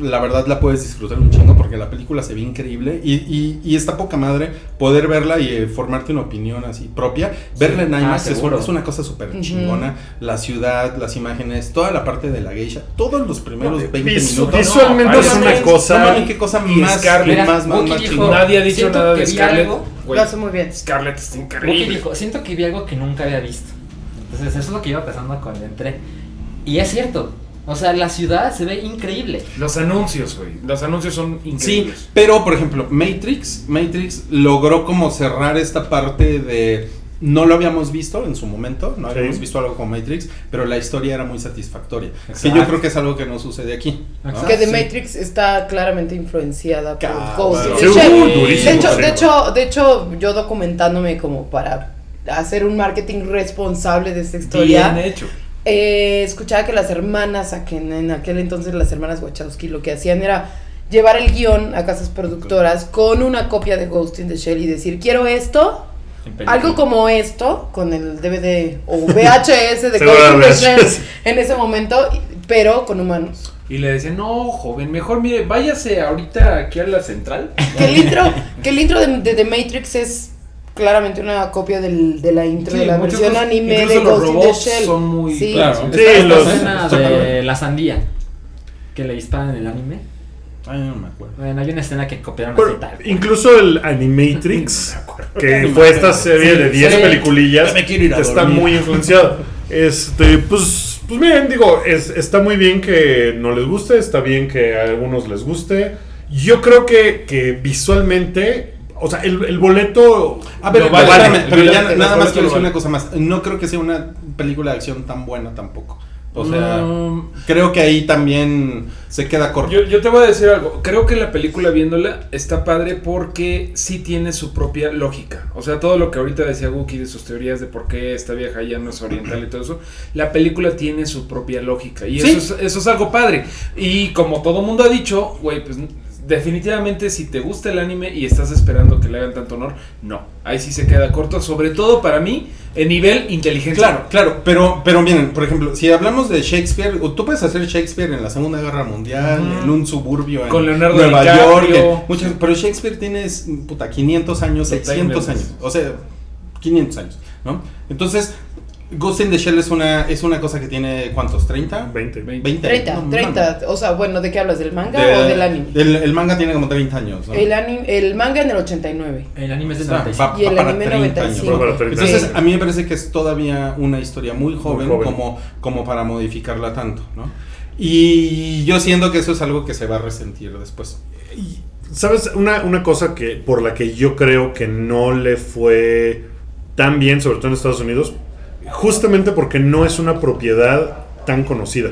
la verdad la puedes disfrutar un chingo porque la película se ve increíble y, y, y está poca madre poder verla y eh, formarte una opinión así propia. Verla en Ah, IMAX es, una- es una cosa súper chingona. La ciudad, las imágenes, toda la parte de la geisha, todos los primeros 20 Visu- minutos. visualmente No, es una cosa. No qué cosa Y más, Scarlett, más, más, más dijo- chingona. Nadie ha dicho nada de Scarlett. Lo hace muy bien. Scarlett está Wookie increíble. dijo, siento que vi algo que nunca había visto. Entonces eso es lo que iba pensando cuando entré. Y es cierto, O sea, la ciudad se ve increíble. Los anuncios, güey. Los anuncios son Sí, increíbles. pero por ejemplo, Matrix, Matrix logró como cerrar esta parte de no lo habíamos visto en su momento, no Sí. habíamos visto algo como Matrix, pero la historia era muy satisfactoria. Que Exacto. yo creo que es algo que no sucede aquí. ¿no? Que The Sí. Matrix está claramente influenciada por. Ghost Sí, De hecho, sí. de hecho, de hecho, yo documentándome como para hacer un marketing responsable de esta historia, Bien hecho. Eh, escuchaba que las hermanas, en, aquel entonces las hermanas Wachowski, lo que hacían era llevar el guion a casas productoras con una copia de Ghost in the Shell y decir, quiero esto, algo como esto, con el DVD o VHS de Ghost in the. Shell en ese momento, pero con humanos. Y le decían, no, joven, mejor mire, váyase ahorita aquí a la central. Que el intro, que el intro de, de The Matrix es claramente una copia del, de la intro Sí, de la versión cosas- anime de Ghost in the robots Shell. son muy- Sí. Claro. Sí, los- escena de la sandía. Que le disparan en el anime. Ay, no me acuerdo. Bueno, hay una escena que copiaron Pero así tal. cual. incluso el Animatrix, que fue esta serie de 10 Sí. peliculillas, Ya me quiero ir a está dormir. muy influenciado. Este, pues, pues bien, digo, es- está muy bien que no les guste, está bien que a algunos les guste. Yo creo que, que visualmente, o sea, el, el boleto... A ver, lo pero, vale. espérame, pero Lo ya nada más quiero decir vale. una cosa más. No creo que sea una película de acción tan buena tampoco. O sea, Mm, creo que ahí también se queda corto. Yo, yo te voy a decir algo. Creo que la película viéndola está padre porque sí tiene su propia lógica. O sea, todo lo que ahorita decía Wookie de sus teorías de por qué esta vieja ya no es oriental y todo eso, la película tiene su propia lógica. Y Sí. eso, es, eso es algo padre. Y como todo mundo ha dicho, güey, pues definitivamente si te gusta el anime y estás esperando que le hagan tanto honor, no. Ahí sí se queda corto, sobre todo para mí, en nivel inteligencia. Claro, claro, pero, pero miren, por ejemplo, si hablamos de Shakespeare, o tú puedes hacer Shakespeare en la Segunda Guerra Mundial, en un suburbio en Con Leonardo Nueva DiCaprio. York, muchas- pero Shakespeare tiene, puta, 500 años, Totalmente. 600 años, o sea, 500 años, ¿no? Entonces, Ghost in the Shell es una, es una cosa que tiene, ¿cuántos? ¿30? 20. 20. 30, No, 30. O sea, bueno, ¿de qué hablas? ¿del manga De- o del anime? El, el manga tiene como 30 años, ¿no? El, anime, el manga en el 89. El anime es de O sea, 95. va- Y el anime 30 años. 95. Va para 30. Entonces, a mí me parece que es todavía una historia muy joven, joven. Como, como para modificarla tanto, ¿no? Y yo siento que eso es algo que se va a resentir después. ¿Sabes? Una, una cosa que por la que yo creo que no le fue tan bien, sobre todo en Estados Unidos, justamente porque no es una propiedad tan conocida.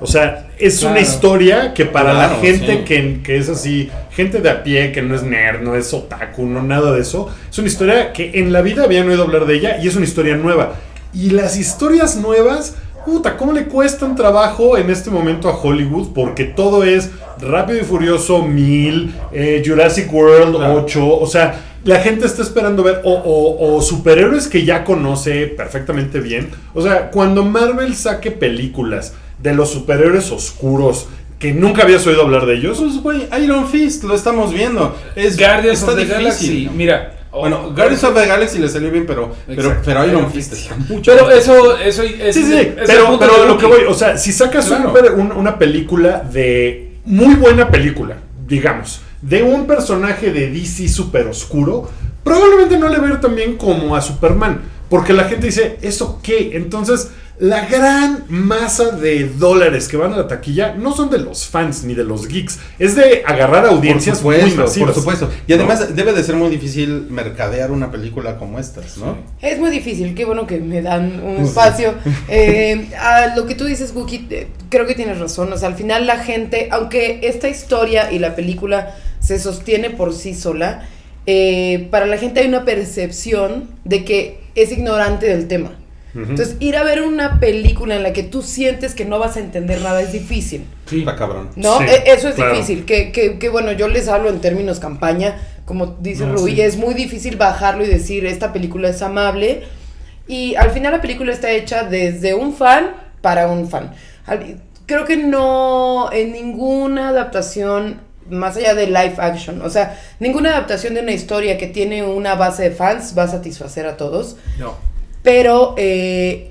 O sea, es una historia que para la gente sí. que, que es así, gente de a pie, que no es nerd, no es otaku, no nada de eso, es una historia que en la vida habían oído hablar de ella y es una historia nueva. Y las historias nuevas, puta, ¿cómo le cuestan trabajo en este momento a Hollywood? Porque todo es Rápido y Furioso 1000, eh, Jurassic World Claro. 8, o sea, la gente está esperando ver o, o- o superhéroes que ya conoce perfectamente bien. O sea, cuando Marvel saque películas de los superhéroes oscuros que nunca habías oído hablar de ellos, Pues, güey, Iron Fist, lo estamos viendo. Es, Guardians está of the difícil. Galaxy. Mira. Bueno, oh, Guardians of the Galaxy le salió bien, pero, pero, pero Iron Fist está mucho Pero eso, eso es, Sí, sí, es pero, pero lo que voy, o sea, si sacas Claro. un- una película de muy buena película, digamos, de un personaje de DC súper oscuro, probablemente no le va a tan bien como a Superman, porque la gente dice, ¿eso qué? Entonces, la gran masa de dólares que van a la taquilla no son de los fans ni de los geeks, es de agarrar Por audiencias muy supuesto, masivas. por supuesto. Y además debe de ser muy difícil mercadear una película como estas, ¿no? Es muy difícil, qué bueno que me dan un espacio. Eh, a lo que tú dices, Wookie, eh, creo que tienes razón. O sea, al final la gente, aunque esta historia y la película se sostiene por sí sola, eh, para la gente hay una percepción de que es ignorante del tema. Entonces, ir a ver una película en la que tú sientes que no vas a entender nada es difícil. Sí. Está cabrón. ¿No? Sí, E- Eso es claro. difícil. Que, que, que bueno, yo les hablo en términos campaña, como dice No, Rubí, sí. es muy difícil bajarlo y decir esta película es amable. Y al final la película está hecha desde un fan para un fan. Creo que no en ninguna adaptación más allá de live action, o sea, ninguna adaptación de una historia que tiene una base de fans va a satisfacer a todos. No. Pero eh,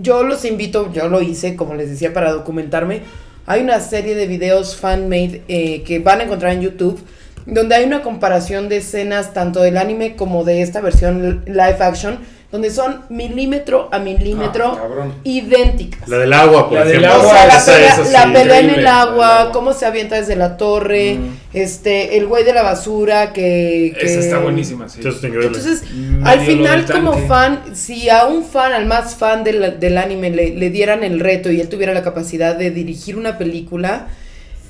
yo los invito, yo lo hice, como les decía, para documentarme. Hay una serie de videos fan-made eh, que van a encontrar en YouTube, donde hay una comparación de escenas tanto del anime como de esta versión live action, donde son milímetro a milímetro Ah, idénticas. La del agua, por La del ejemplo. O agua, sea, la esa pelea, la pelea en el agua, cómo se avienta desde la torre, Mm. este, el güey de la basura que... que- Esa está buenísima, sí. Entonces, Medio al final como fan, si a un fan, al más fan del, del anime, le, le dieran el reto y él tuviera la capacidad de dirigir una película,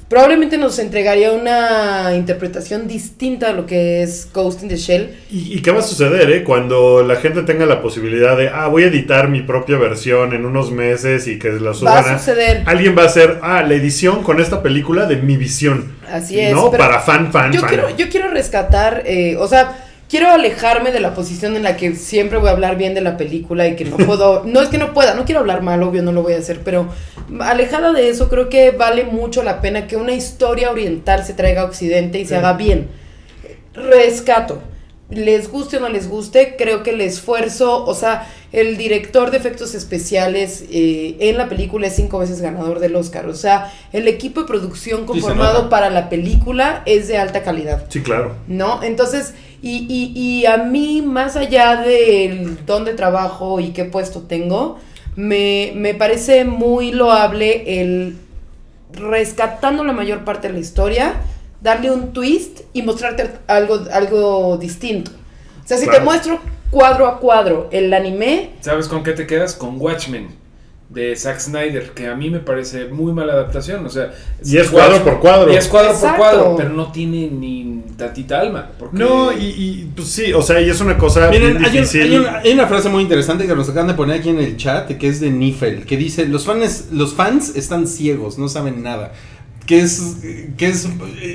probablemente nos entregaría una interpretación distinta de lo que es Ghost in the Shell. ¿Y, y qué va a suceder, eh? Cuando la gente tenga la posibilidad de, ah, voy a editar mi propia versión en unos meses y que la Va suban a a... suceder. Alguien va a hacer, ah, la edición con esta película de mi visión. Así es. No, para fan, fan, yo fan. quiero, yo quiero rescatar, eh, o sea, quiero alejarme de la posición en la que siempre voy a hablar bien de la película y que no puedo, no es que no pueda, no quiero hablar mal, obvio, no lo voy a hacer, pero alejada de eso, creo que vale mucho la pena que una historia oriental se traiga a Occidente y se haga bien. Rescato. Les guste o no les guste, creo que el esfuerzo, o sea, el director de efectos especiales eh, en la película es cinco veces ganador del Oscar. O sea, el equipo de producción conformado para la película es de alta calidad. Sí, claro. ¿No? Entonces, y, y, y a mí, más allá del dónde trabajo y qué puesto tengo, me, me parece muy loable el rescatando la mayor parte de la historia, darle un twist y mostrarte algo, algo distinto. O sea, si Claro. te muestro cuadro a cuadro el anime, ¿Sabes con qué te quedas? Con Watchmen de Zack Snyder, que a mí me parece muy mala adaptación. O sea, Y es cuadro por cuadro. Y es cuadro por cuadro, pero no tiene ni tantita alma. Porque No, y, y, pues sí, o sea, y es una cosa Miren, hay, un- hay una, hay una frase muy interesante que nos acaban de poner aquí en el chat, que es de Nifel, que dice, los fans, los fans están ciegos, no saben nada. Que es, que es,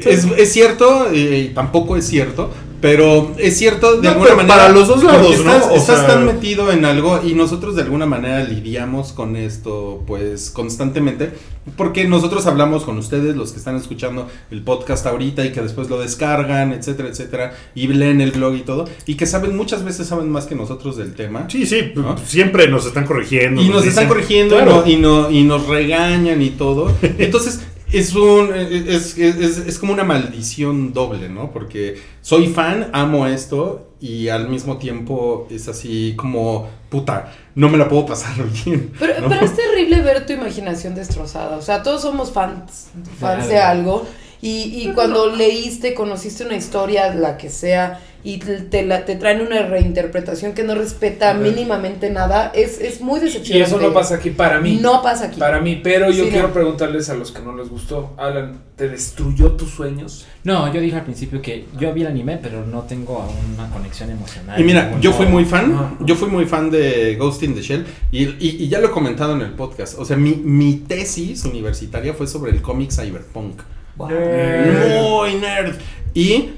es, es cierto, eh, y tampoco es cierto, pero es cierto de No, alguna manera. para los dos lados, estás, ¿no? Estás sea- tan metido en algo y nosotros de alguna manera lidiamos con esto, pues constantemente, porque nosotros hablamos con ustedes, los que están escuchando el podcast ahorita y que después lo descargan, etcétera, etcétera, y leen el blog y todo, y que saben, muchas veces saben más que nosotros del tema. Sí, sí, ¿No? siempre nos están corrigiendo. Y nos están corrigiendo y no- y, no- y nos regañan y todo. Entonces, es un es, es- es- es como una maldición doble, ¿no? Porque soy fan, amo esto y al mismo tiempo es así como puta, no me la puedo pasar bien. Pero, ¿no? pero es terrible ver tu imaginación destrozada. O sea, todos somos fans, fans de algo. algo. Y, y cuando leíste, conociste una historia, la que sea, y te, la, te traen una reinterpretación que no respeta mínimamente nada, es, es muy Y decepcionante. eso no pasa aquí para mí. No pasa aquí. Para mí, pero yo Sí, quiero no. preguntarles a los que no les gustó. Alan, ¿te destruyó tus sueños? No, yo dije al principio que yo vi el anime, pero no tengo aún una conexión emocional. Y mira, yo fui muy fan, yo fui muy fan de Ghost in the Shell y, y- y ya lo he comentado en el podcast. O sea, mi, mi tesis universitaria fue sobre el cómic cyberpunk. Eh. Muy nerd. Y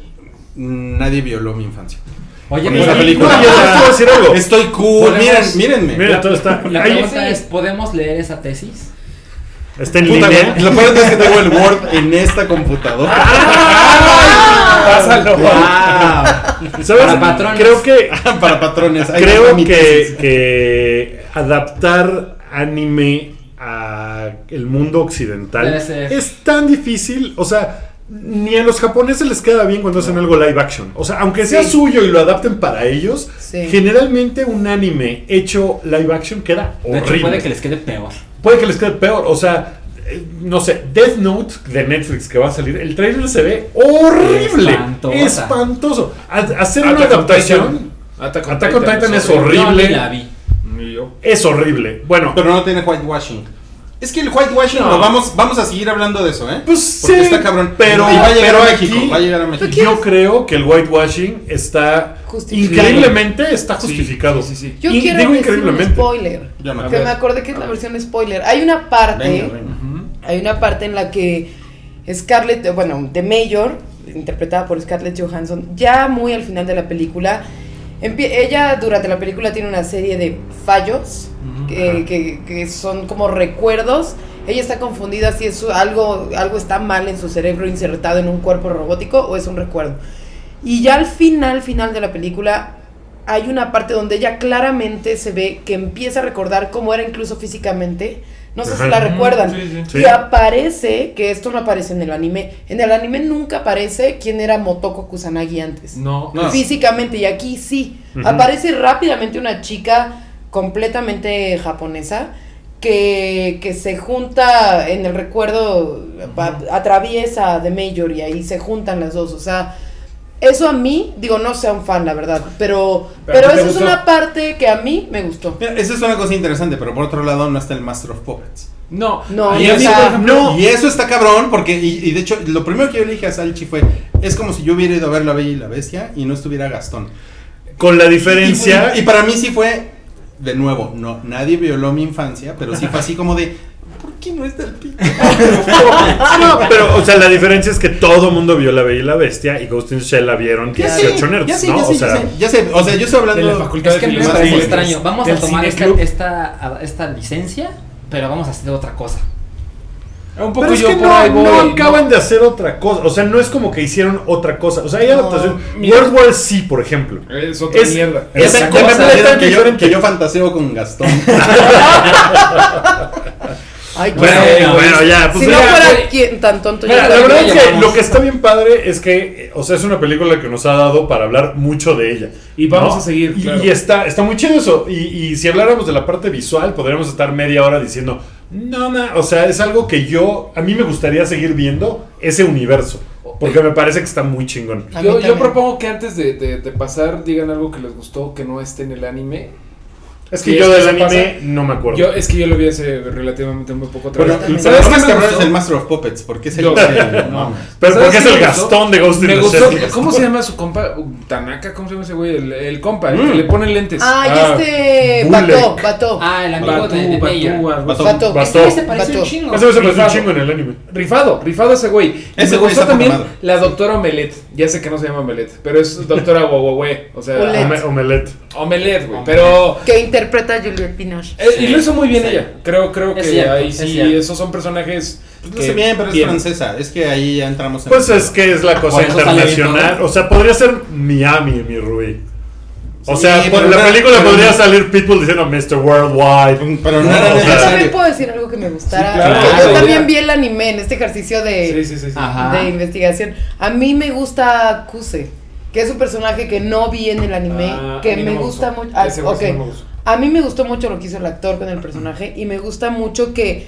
nadie violó mi infancia. Oye, Con pero esa No, película. yo te voy a decir algo. Estoy cool, miren, mírenme. Mira, todo está. La ahí- pregunta sí. es, ¿podemos leer esa tesis? está en Puta, línea. lo peor es que tengo el Word en esta computadora. Pásalo. ¡Wow! ¿Sabes? Para patrones. Creo que Para patrones. ahí creo que, que adaptar anime a el mundo occidental es tan difícil, o sea, ni a los japoneses les queda bien cuando hacen algo live action. O sea, aunque sea Sí. suyo y lo adapten para ellos, Sí. generalmente un anime hecho live action queda De hecho, horrible. puede que les quede peor. Puede que les quede peor, o sea, eh, no sé, Death Note de Netflix que va a salir, el trailer se ve horrible, Espantosa. espantoso. Ha- Hacer una Attack adaptación Titan. Attack on Attack on Titan Titan es horrible. ni la vi. Es horrible. Bueno, Pero no tiene whitewashing. Es que el whitewashing No. lo vamos, vamos a seguir hablando de eso, ¿eh? pues Porque sí, está cabrón. pero, y va a llegar pero a México. aquí va a llegar a México. yo creo que el whitewashing está Justificado. increíblemente está justificado. Sí, sí, sí. Yo Y quiero digo decir un increíblemente. spoiler. Ya me A Que me acordé que es la ver. versión spoiler. Hay una parte. Venga, venga. Hay una parte en la que Scarlett, bueno, de Mayor, interpretada por Scarlett Johansson, ya muy al final de la película, ella durante la película tiene una serie de fallos que, que- que son como recuerdos. Ella está confundida si es algo, algo está mal en su cerebro insertado en un cuerpo robótico o es un recuerdo. Y ya al final, final de la película, hay una parte donde ella claramente se ve que empieza a recordar cómo era incluso físicamente No sé Ajá. si la recuerdan. Sí, sí. Sí. Y aparece, que esto no aparece en el anime, en el anime nunca aparece quién era Motoko Kusanagi antes. No. No. Físicamente, y aquí sí. Ujú. Aparece rápidamente una chica completamente japonesa que, que se junta en el recuerdo, atraviesa de Major y ahí se juntan las dos. O sea, eso a mí, digo, no sea un fan, la verdad, pero, Pero pero ¿a ti te esa es una parte que a mí me gustó. Mira, esa es una cosa interesante, pero por otro lado no está el Master of Puppets. No. No, y o a mí, sea, por ejemplo, no. Y eso está cabrón, porque, y, y de hecho, lo primero que yo le dije a Salchi fue, es como si yo hubiera ido a ver La Bella y la Bestia y no estuviera Gastón. Con la Y, diferencia. y- y para mí sí fue, de nuevo, no, nadie violó mi infancia, pero sí fue así como de, ¿por qué no está el pito? No, pero, o sea, la diferencia es que todo mundo vio La Bella y la Bestia y Ghost in Shell la vieron Ya 18 sé, nerds, ya sé, ¿no? ya sé, o sea, ya sé, ya sé, o sea, yo estoy de la hablando... facultad Es que de me Filosofía. parece extraño. Vamos a tomar esta, esta, esta licencia, pero vamos a hacer otra cosa. Un poco Pero es yo que por no, ahí voy. no acaban de hacer otra cosa. O sea, no es como que hicieron otra cosa. O sea, hay No, adaptación. World War C, por ejemplo. Es otra Es- mierda. es- me cosa es que, yo, diferente. que yo fantaseo con Gastón. Ay, Bueno, qué- Bueno, bueno, ya, pues si ya. no fuera quien- tan tonto, Mira, la verdad es que lo que está bien padre es que, eh, o sea, es una película que nos ha dado para hablar mucho de ella. Y vamos a seguir, Y, claro. y está, está muy chido eso. Y, y si habláramos de la parte visual, podríamos estar media hora diciendo, no, ma, o sea, es algo que yo, a mí me gustaría seguir viendo ese universo. Porque me parece que está muy chingón. Yo, propongo que antes de, de- de pasar digan algo que les gustó que no esté en el anime. Es que Sí, yo del anime pasa. no me acuerdo. Yo es que yo lo vi hace relativamente muy poco Pero, atrás. pero también. lo ¿Sabes más qué me cabrón es el Master of Puppets, porque es el... Yo- no, Pero ¿Sabes porque es el? Gastón de Ghost in the. Shell. ¿Cómo se llama su compa? Uh, Tanaka, ¿cómo se llama ese güey? El, el compa, el que Mm. le pone lentes. Ah, y Ah, este. Bulek. Bato, Bato. Ah, el amigo Batú, de. Batú. Bato. Batú. Este se parece un Bato. chingo. Ese me parece un Rifado. chingo en el anime. Rifado, rifado ese güey. Y Ese me güey gustó también la doctora Omelet. Ya sé que no se llama Omelet, pero es doctora Guaguahue. O sea, Olet. Ome- Omelette. Omelet, güey. Pero. Que interpreta a Juliette Binoche. eh, y lo hizo muy bien Sí. ella. Creo, creo que Es cierto, ahí sí, esos son personajes. Pues que sé bien, pero es bien. francesa. Es que ahí ya entramos en... Pues es que es la cosa Por sale bien internacional. O sea, podría ser Miami, mi Rui. O Sí, sea, por la no- película podría no- salir People diciendo Mr. Worldwide. Pero no No, Yo también puedo decir algo que me gustara. Sí, claro. porque Claro. yo también vi el anime en este ejercicio de, Sí, sí, sí. sí. Ajá. de investigación. A mí me gusta Kuse, que es un personaje que no vi en el anime, Ah, que me no me gusta mucho. ah, no. A mí me gustó mucho lo que hizo el actor con el personaje y me gusta mucho que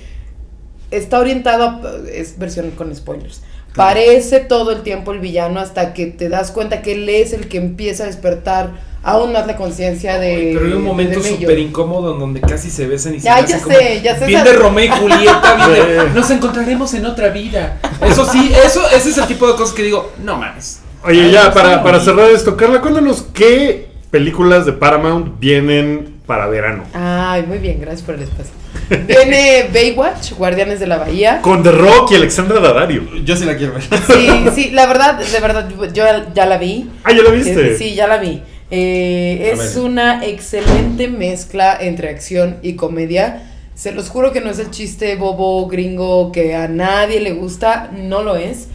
está orientado a, es versión con spoilers. Parece todo el tiempo el villano hasta que te das cuenta que él es el que empieza a despertar aún más la conciencia de. Pero hay un momento súper incómodo en donde casi se besan y se Ya, ya como sé, ya sé, Bien de Romeo y Julieta, bien de, Sí. nos encontraremos en otra vida. Eso sí, eso, ese es el tipo de cosas que digo, no mames. Oye, ya, para, para cerrar esto, Carla, cuéntanos qué películas de Paramount vienen para verano. Ay, muy bien, gracias por el espacio. Viene Baywatch, Guardianes de la Bahía. Con The Rock y Alexandra Daddario. Yo sí la quiero ver. Sí, sí, la verdad, de verdad, yo ya la vi. Ah, ¿ya la viste? Eh, Sí, ya la vi. Eh, es una excelente mezcla entre acción y comedia. Se los juro que no es el chiste bobo gringo que a nadie le gusta, no lo es.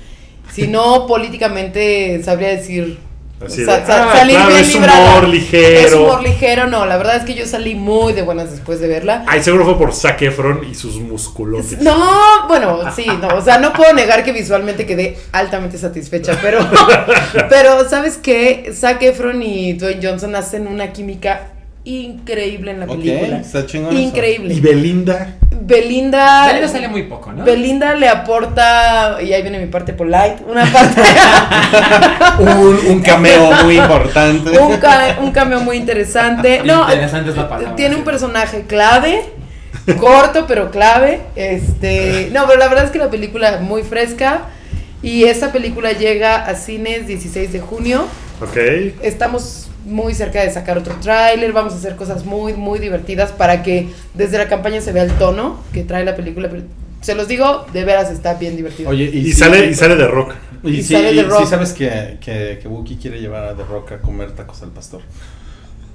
Sino políticamente sabría decir. Así sa- de, sa- ah, salir claro, bien es librada. humor ligero. Es humor ligero, no. La verdad es que yo salí muy de buenas después de verla. Ay, seguro fue por Zac Efron y sus musculotes. No, bueno, sí, no, o sea, no puedo negar que visualmente quedé altamente satisfecha, pero, pero ¿sabes qué? Zac Efron y Dwayne Johnson hacen una química increíble en la Ok, película. está eso. Increíble. Y Belinda. Belinda, Belinda sale muy poco, ¿no? Belinda le aporta, y ahí viene mi parte polite, una parte, Un, un cameo muy importante. un, ca- un cameo muy interesante. No, Interesante es la palabra, tiene un personaje clave, corto pero clave. Este, no, pero la verdad es que la película muy fresca y esta película llega a cines 16 de junio. Ok. Estamos muy cerca de sacar otro tráiler, vamos a hacer cosas muy muy divertidas para que desde la campaña se vea el tono que trae la película. Pero se los digo, de veras está bien divertido. Oye, Y, sí- sale, y sale de Rock. Y, y sí, sale The sí Rock. sabes que, que, que Wookie quiere llevar a The Rock a comer tacos al pastor.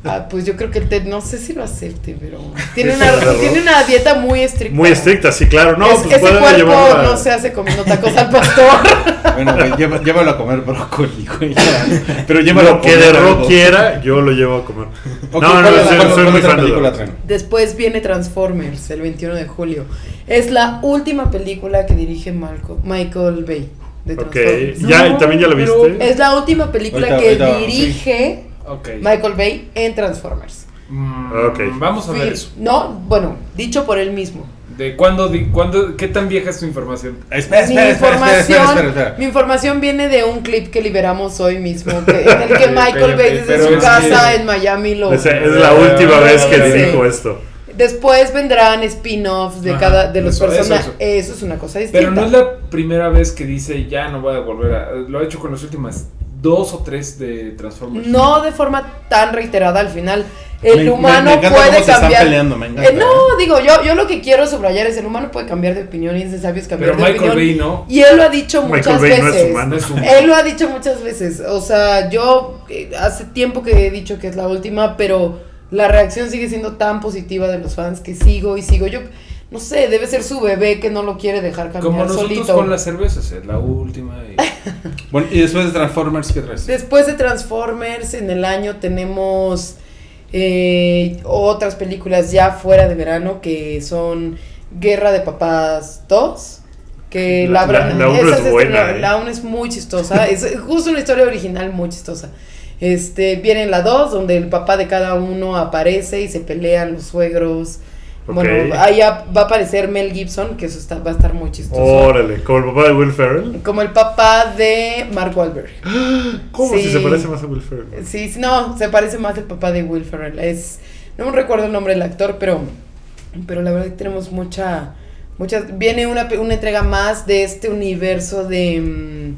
Ah, pues yo creo que el Ted, no sé si lo acepte, pero tiene una, tiene una dieta muy estricta. Muy estricta, sí, claro. No, Es- pues ese puede cuerpo llevarla- no se hace comiendo tacos al pastor. Bueno, güey, llévalo a comer brócoli, güey. Pero llévalo a Lo que de. Rock quiera, yo lo llevo a comer. Ok, no, no, ¿cuál es- soy, soy muy otra fan de película Rock. Después viene Transformers el 21 de julio. Es la última película que dirige Malco- Michael Bay. De Ok, Transformers. ya, ¿y también ya la viste? Es la última película Ahorita- que ahorita dirige Ok. Michael Bay en Transformers. Mm, Ok. Vamos a ver Fir- eso. No, bueno, dicho por él mismo. ¿De cuándo, qué tan vieja es tu información? Espera, mi espera, espera, espera, información, espera, espera, espera. mi información viene de un clip que liberamos hoy mismo, que- en el que Michael Bay desde su casa que- en Miami lo. Es la última vez que Sí. dijo esto. Después vendrán spin-offs de Ajá, cada de los eso, personajes. eso. Eso, es una cosa distinta. Pero no es la primera vez que dice ya no voy a volver a. Lo ha hecho con las últimas dos o tres de Transformers. No de forma tan reiterada al final. El Me- humano me puede cómo se están cambiar. peleando, me encanta, Eh, no, ¿eh? digo, yo, yo lo que quiero subrayar es el humano puede cambiar de opinión y es necesario es cambiar Pero de Michael opinión. Bay no. Y él lo ha dicho Michael muchas Bay no es veces. humano. No es un- Él lo ha dicho muchas veces. O sea, yo eh, hace tiempo que he dicho que es la última, pero la reacción sigue siendo tan positiva de los fans que sigo y sigo. Yo no sé, debe ser su bebé que no lo quiere dejar cambiar Como nosotros solito. con las cervezas, es la última. y- Bueno, y después de Transformers, ¿qué traes? Después de Transformers, en el año tenemos eh, otras películas ya fuera de verano que son Guerra de Papás 2. Que La- la, la- es buena, la- eh. la es muy chistosa. es justo una historia original muy chistosa. Este, viene la 2, donde el papá de cada uno aparece y se pelean los suegros. Bueno, ahí va a aparecer Mel Gibson, que eso está, va a estar muy chistoso. Órale, como el papá de Will Ferrell. Como el papá de Mark Wahlberg. ¿Cómo Sí. si se parece más a Will Ferrell? Sí, sí, no, se parece más el papá de Will Ferrell. Es, no me recuerdo el nombre del actor, pero, pero la verdad que tenemos mucha, muchas. Viene una, una entrega más de este universo de mm,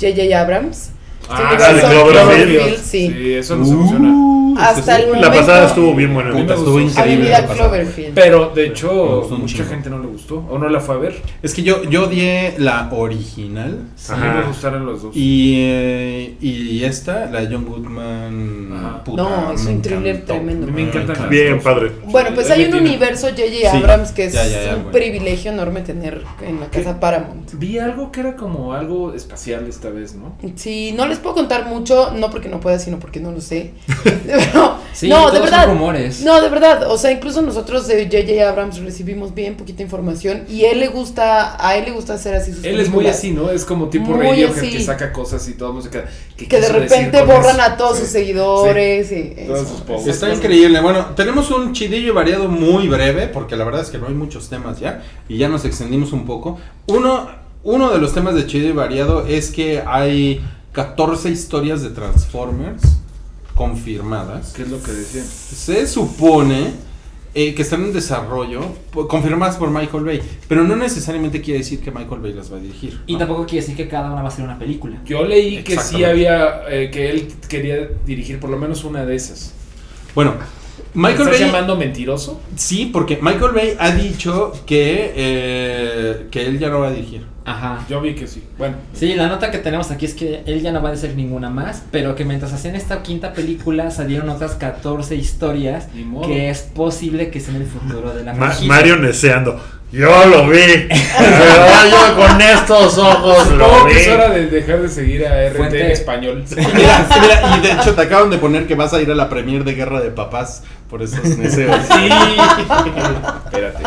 J.J. Abrams. Ah, Cloverfield. sí. Sí, eso nos emociona. Uh, Hasta el La momento- pasada estuvo bien buena. Me Puta, estuvo gustó. increíble. La. Cloverfield. Pero de hecho, mucha chingo. gente no le gustó o no la fue a ver. Es que yo, yo odié la original. A mí Ajá. me gustaron los dos. Y, eh, y esta, la de John Goodman. Ajá. puta, No, es un thriller encantó. tremendo. Me encantan las Bien, dos. padre. Bueno, pues Sí, hay un tiene- universo J.J. Sí, Abrams que es ya, ya, ya, un bueno. privilegio enorme tener en la casa Paramount. Vi algo que era como algo espacial esta vez, ¿no? Sí, no les puedo contar mucho, no porque no pueda, sino porque no lo sé. Pero, Sí, no, todos de son verdad. rumores. No, de verdad. O sea, incluso nosotros de J.J. Abrams recibimos bien poquita información y él le gusta, a él le gusta hacer así sus Él es muy así, ¿no? Es como tipo Radiohead que saca cosas y todo música. ¿qué Que de repente borran eso? a todos Sí. sus seguidores y Todos eso, sus Está increíble. Bueno, tenemos un chidillo variado muy breve, porque la verdad es que no hay muchos temas ya, y ya nos extendimos un poco. Uno, uno de los temas de chidillo variado es que hay 14 historias de Transformers confirmadas. ¿Qué es lo que decían? Se supone eh, que están en desarrollo, confirmadas por Michael Bay, pero no necesariamente quiere decir que Michael Bay las va a dirigir. Y ¿no? tampoco quiere decir que cada una va a ser una película. Yo leí que sí había, eh, que él quería dirigir por lo menos una de esas. Bueno, ¿Me Michael estás Bay... llamando mentiroso? Sí, porque Michael Bay ha dicho que, eh, que él ya no va a dirigir. Ajá. Yo vi que sí. Bueno, Sí, la nota que tenemos aquí es que él ya no va a decir ninguna más, pero que mientras hacían esta quinta película salieron otras 14 historias que es posible que sean el futuro de la Ma-. Mario neceando. Yo lo vi. Pero yo con estos ojos lo vi. que es hora de dejar de seguir a RT Fuente- en español. Y mira, mira, y de hecho te acaban de poner que vas a ir a la premier de Guerra de Papás por esos deseos. Sí. Espérate.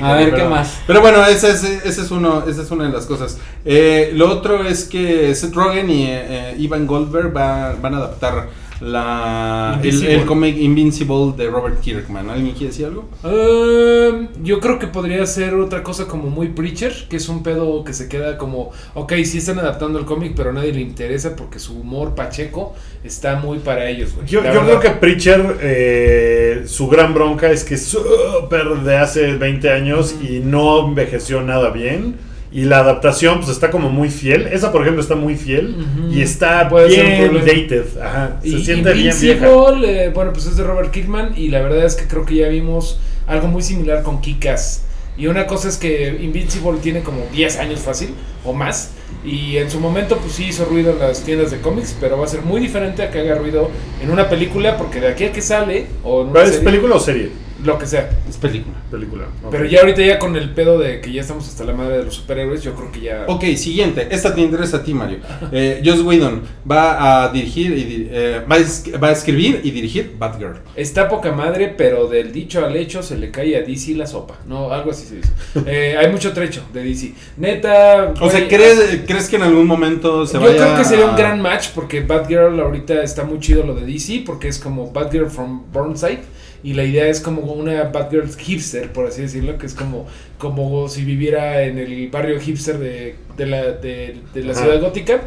A ver, ¿qué pero- más? Pero bueno, ese es, ese es uno, esa es una de las cosas. Eh, lo otro es que Seth Rogen y eh, eh, Ivan Goldberg va- van a adaptar la el, Invincible. el cómic Invincible de Robert Kirkman. ¿Alguien quiere decir algo? Um, yo creo que podría ser otra cosa como muy Preacher, que es un pedo que se queda como, ok, sí están adaptando el cómic, pero a nadie le interesa porque su humor pacheco está muy para ellos, güey. Yo, yo creo que Preacher, eh, su gran bronca es que es súper de hace 20 años y no envejeció nada bien. Y la adaptación, pues está como muy fiel. Esa, por ejemplo, está muy fiel. Y está Puede ser un bien dated. Ajá. Se Y siente bien Invincible, vieja. eh, bueno, pues es de Robert Kirkman y la verdad es que creo que ya vimos algo muy similar con Kikas. Y una cosa es que Invincible tiene como 10 años fácil o más. Y en su momento, pues sí hizo ruido en las tiendas de cómics, pero va a ser muy diferente a que haga ruido en una película, porque de aquí a que sale, o en una ¿Es serie, película o serie? Lo que sea. Es película. Película. Pero ya ahorita ya con el pedo de que ya estamos hasta la madre de los superhéroes, yo creo que ya... Ok, siguiente. Esta te interesa a ti, Mario. Eh, Joss Whedon va a dirigir y eh, va, a va a escribir y dirigir Batgirl. Está poca madre, pero del dicho al hecho se le cae a DC la sopa. No, algo así se dice. Eh, hay mucho trecho de DC. Neta... O sea, ¿crees, ¿crees que en algún momento se Yo vaya creo que sería un a- gran match porque Batgirl ahorita está muy chido lo de DC porque es como Batgirl from Burnside y la idea es como una Batgirl hipster, por así decirlo, que es como, como si viviera en el barrio hipster de, de la, de, de la ciudad gótica.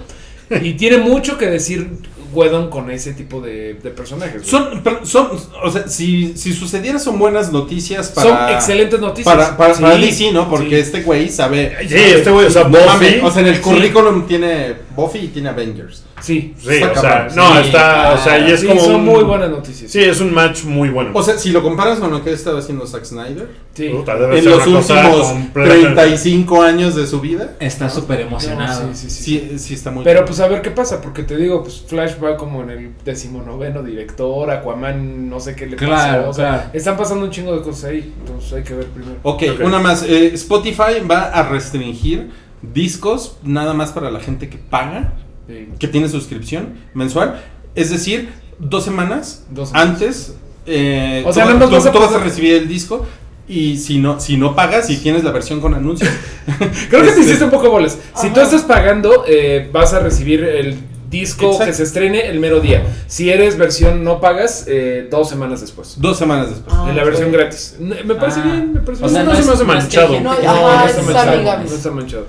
Y tiene mucho que decir Whedon con ese tipo de, de personajes. güey. Son, pero son, o sea, si, si sucediera son buenas noticias para... Son excelentes noticias. Para, para, Sí, para DC, ¿no? Porque sí. este güey sabe... Sí, este güey, o sea, No Buffy. mames, o sea, en el Sí. currículum tiene Buffy y tiene Avengers. Sí, Sí, Está o sea, cabrón. no, Sí, está, o sea, y es Sí, como son un- muy buenas noticias. Sí, es un match muy bueno. O sea, si lo comparas con lo que ha estado haciendo Zack Snyder Sí. Puta, debe en ser los últimos completa. 35 años de su vida, Está súper emocionado. No, sí, sí, sí. sí, sí está muy Pero chido. pues a ver qué pasa, porque te digo, pues Flash va como en el decimonoveno director, Aquaman no sé qué le Claro, pasó, o sea, claro. están pasando un chingo de cosas ahí, entonces hay que ver primero. Ok, Ok. una más. Eh, Spotify va a restringir discos nada más para la gente que paga, Sí. que tiene suscripción mensual. Es decir, dos semanas Dos semanas. antes. eh, O sea, tú, tú- vas a tú vas a recibir el disco. Y si no, si no pagas, si tienes la versión con anuncios. Creo que te este, hiciste un poco bolas. Si Ajá. tú estás pagando, eh, vas a recibir el disco Exacto. que se estrene el mero día. Si eres versión no pagas, eh, dos semanas después. Dos semanas después. Ah, en la versión gratis. Me parece Ah. bien, me parece O bien. sea, no no, se me hace manchado. No, está manchado. No está manchado.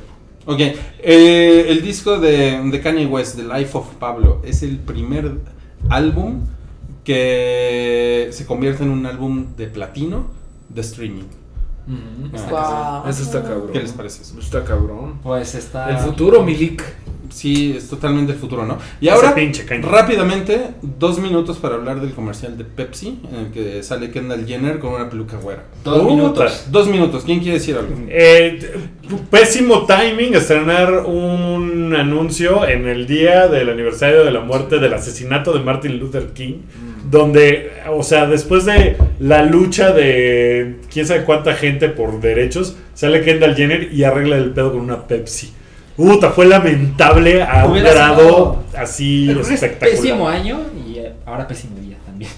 Ok, eh, el disco de, de Kanye West, The Life of Pablo, es el primer álbum que se convierte en un álbum de platino de streaming. Ah, Guau. Eso está cabrón. ¿Qué les parece eso? Está cabrón. Pues está. El futuro, Milik. Sí, es totalmente el futuro, ¿no? Y Ese ahora, pinche rápidamente, dos minutos para hablar del comercial de Pepsi, en el que sale Kendall Jenner con una peluca güera. Dos minutos. Dos minutos, ¿quién quiere decir algo? Eh, pésimo timing estrenar un anuncio en el día del aniversario de la muerte del asesinato de Martin Luther King, donde, o sea, después de la lucha de quién sabe cuánta gente por derechos, sale Kendall Jenner y arregla el pedo con una Pepsi. Puta, fue lamentable a un grado sido- así Es espectacular. pésimo año y eh, ahora pésimo día también.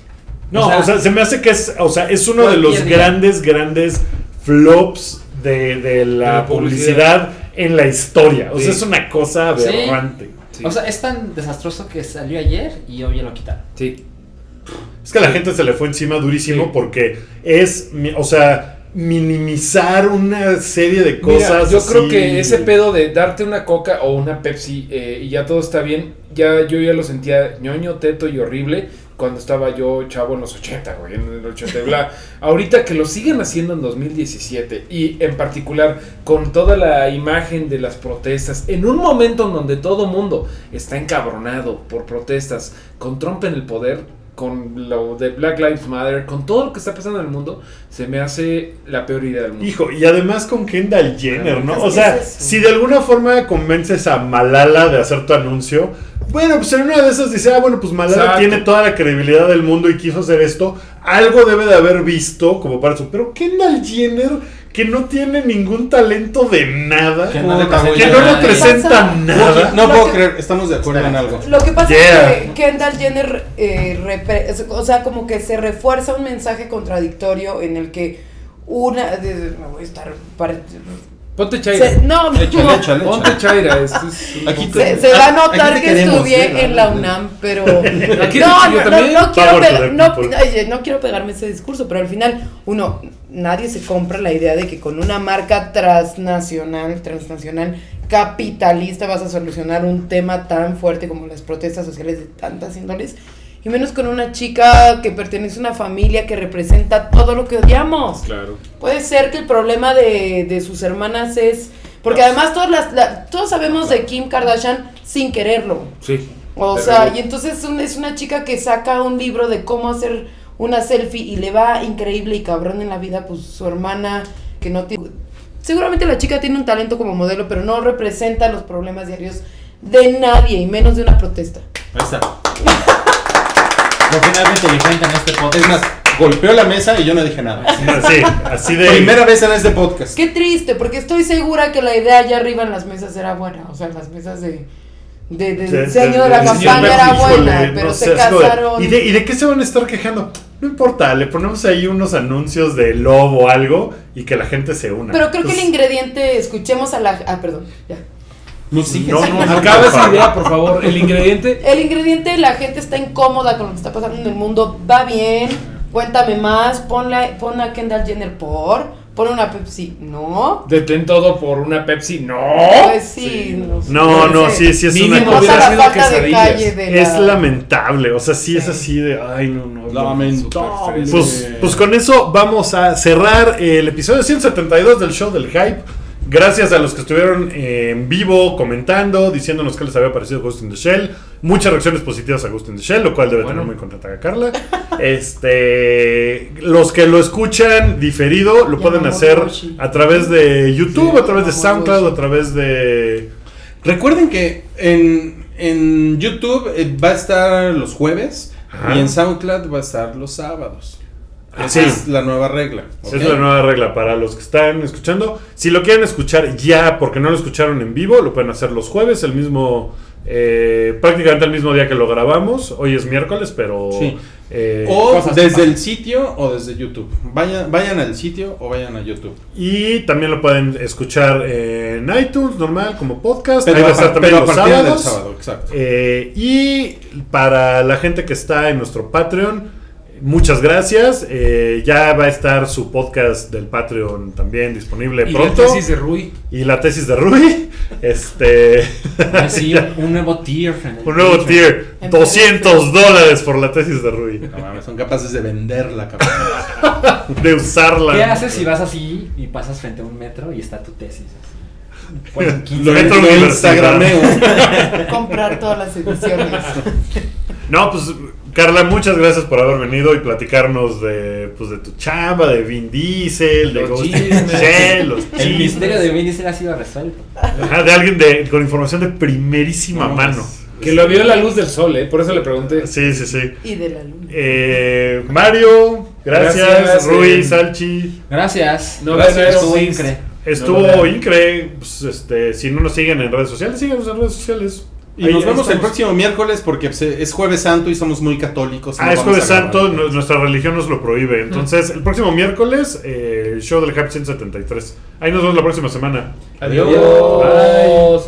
No, o sea, se me hace que es, o sea, es uno de los día. grandes, grandes flops de, de la la publicidad. publicidad. en la historia. O sea, es una cosa aberrante. Sí. O sea, es tan desastroso que salió ayer y hoy ya lo quitaron. Sí. Es que a la gente se le fue encima durísimo Sí. porque es, o sea, minimizar una serie de Mira, cosas. yo así. creo que ese pedo de darte una coca o una Pepsi eh, y ya todo está bien, ya yo ya lo sentía ñoño, teto y horrible cuando estaba yo chavo en los 80, güey, en el 80 y bla. Ahorita que lo siguen haciendo en 2017 y en particular con toda la imagen de las protestas, en un momento en donde todo mundo está encabronado por protestas, con Trump en el poder, con lo de Black Lives Matter, con todo lo que está pasando en el mundo, se me hace la peor idea del mundo. Hijo, y además con Kendall Jenner, ¿no? O sea, si de alguna forma convences a Malala de hacer tu anuncio, bueno, pues en una de esas dice, ah, bueno, pues Malala Exacto. tiene toda la credibilidad del mundo y quiso hacer esto, algo debe de haber visto como para eso. Pero Kendall Jenner, que no tiene ningún talento de nada, Que que no Puta, no nadie. representa Pasa- nada. No puedo que- creer, estamos de acuerdo en algo. Lo que pasa Yeah. es que Kendall Jenner, eh, repre- es- o sea, como que se refuerza un mensaje contradictorio en el que una... de- me voy a estar... Ponte chaira. se- no, no, Échale, échale, Ponte chaira. Es un Aquí Se, se va a notar que queremos, estudié en la UNAM, pero no, no, no, quiero Power to pega- the no, people. oye, no quiero pegarme ese discurso, pero al final uno nadie se compra la idea de que con una marca transnacional, transnacional capitalista vas a solucionar un tema tan fuerte como las protestas sociales de tantas índoles. Y menos con una chica que pertenece a una familia que representa todo lo que odiamos. Claro. Puede ser que el problema de, de sus hermanas es... Porque además todas las, la- todos sabemos de Kim Kardashian sin quererlo. Sí. O sea, y entonces un- es una chica que saca un libro de cómo hacer una selfie y le va increíble y cabrón en la vida, pues su hermana que no tiene... Seguramente la chica tiene un talento como modelo, pero no representa los problemas diarios de nadie, y menos de una protesta. Ahí está. Lo finalmente inteligente en este podcast. Es más, golpeó la mesa y yo no dije nada. Así, así de. Primera vez en este podcast. Qué triste, porque estoy segura que la idea allá arriba en las mesas era buena. O sea, en las mesas de, de, de de- diseño de, de- la campaña era buena, pero se casaron. ¿y de, ¿Y de qué se van a estar quejando? No importa, le ponemos ahí unos anuncios de lobo o algo y que la gente se una. Pero creo que el ingrediente, escuchemos a la... Ah, perdón, ya. No. No, no, no. Acaba por esa idea, por favor. El ingrediente. El ingrediente, la gente está incómoda con lo que está pasando en el mundo, va bien, cuéntame más, ponla, pon a Kendall Jenner por, pon una Pepsi, no. Detén todo por una Pepsi. No. Pues sí, no, sé, No, no, sí, sí es Mínimo una cosa. la sido falta de calle de la... Es lamentable, o sea, sí, es Sí. así de. Ay, no, no. no. Lamentable. Pues, pues con eso vamos a cerrar el episodio 172 del show del hype. Gracias a los que estuvieron en vivo comentando, diciéndonos qué les había parecido Ghost in the Shell. Muchas reacciones positivas a Ghost in the Shell, lo cual debe Bueno. tener muy contenta a Carla. Este, los que lo escuchan diferido lo pueden hacer a través de YouTube, Sí, a través de SoundCloud, a través de Recuerden que en, en YouTube eh, va a estar los jueves Ajá. y en SoundCloud va a estar los sábados. Esa sí. es la nueva regla. Es la nueva regla para los que están escuchando. Si lo quieren escuchar ya porque no lo escucharon en vivo, lo pueden hacer los jueves, el mismo, eh, prácticamente el mismo día que lo grabamos. Hoy es miércoles, pero... Sí. eh, O desde el sitio o desde YouTube. Vayan, vayan al sitio o vayan a YouTube. y también lo pueden escuchar en iTunes, normal, como podcast. Pero, Ahí va a estar también pero a los partir sábados. del sábado, exacto. Eh, y para la gente que está en nuestro Patreon, muchas gracias. Eh, ya va a estar su podcast del Patreon también disponible Y la pronto. tesis de Rui. Y la tesis de Rui. Este. Así, un nuevo tier. un nuevo tier. En 200 dólares por la tesis de Rui. No mames, son capaces de venderla, cabrón. De usarla. ¿Qué haces si vas así y pasas frente a un metro y está tu tesis? así? 15 Lo, Universidad. instagrameo. Comprar todas las ediciones. No, pues. Carla, muchas gracias por haber venido y platicarnos de, pues, de tu chamba, de Vin Diesel, de Los Ghost chismes. the Shell, los El misterio de Vin Diesel ha sido resuelto. Ajá, de alguien de, con información de primerísima No, mano. Que lo vio a la luz del sol, ¿eh? Por eso le pregunté. Sí, sí, sí. Y de la luna. Eh, Mario, gracias. Gracias, Rui, eh, Salchi. Gracias. No Gracias, vean estuvo No, increíble. Pues, este, si no nos siguen en redes sociales, síganos en redes sociales. Y Ahí- nos vemos el próximo miércoles porque pues, es jueves santo y somos muy católicos. Ah, es jueves santo, nu- nuestra religión nos lo prohíbe. Entonces, el próximo miércoles, eh, el show del Hype 173. Ahí nos vemos la próxima semana. Adiós. Gracias.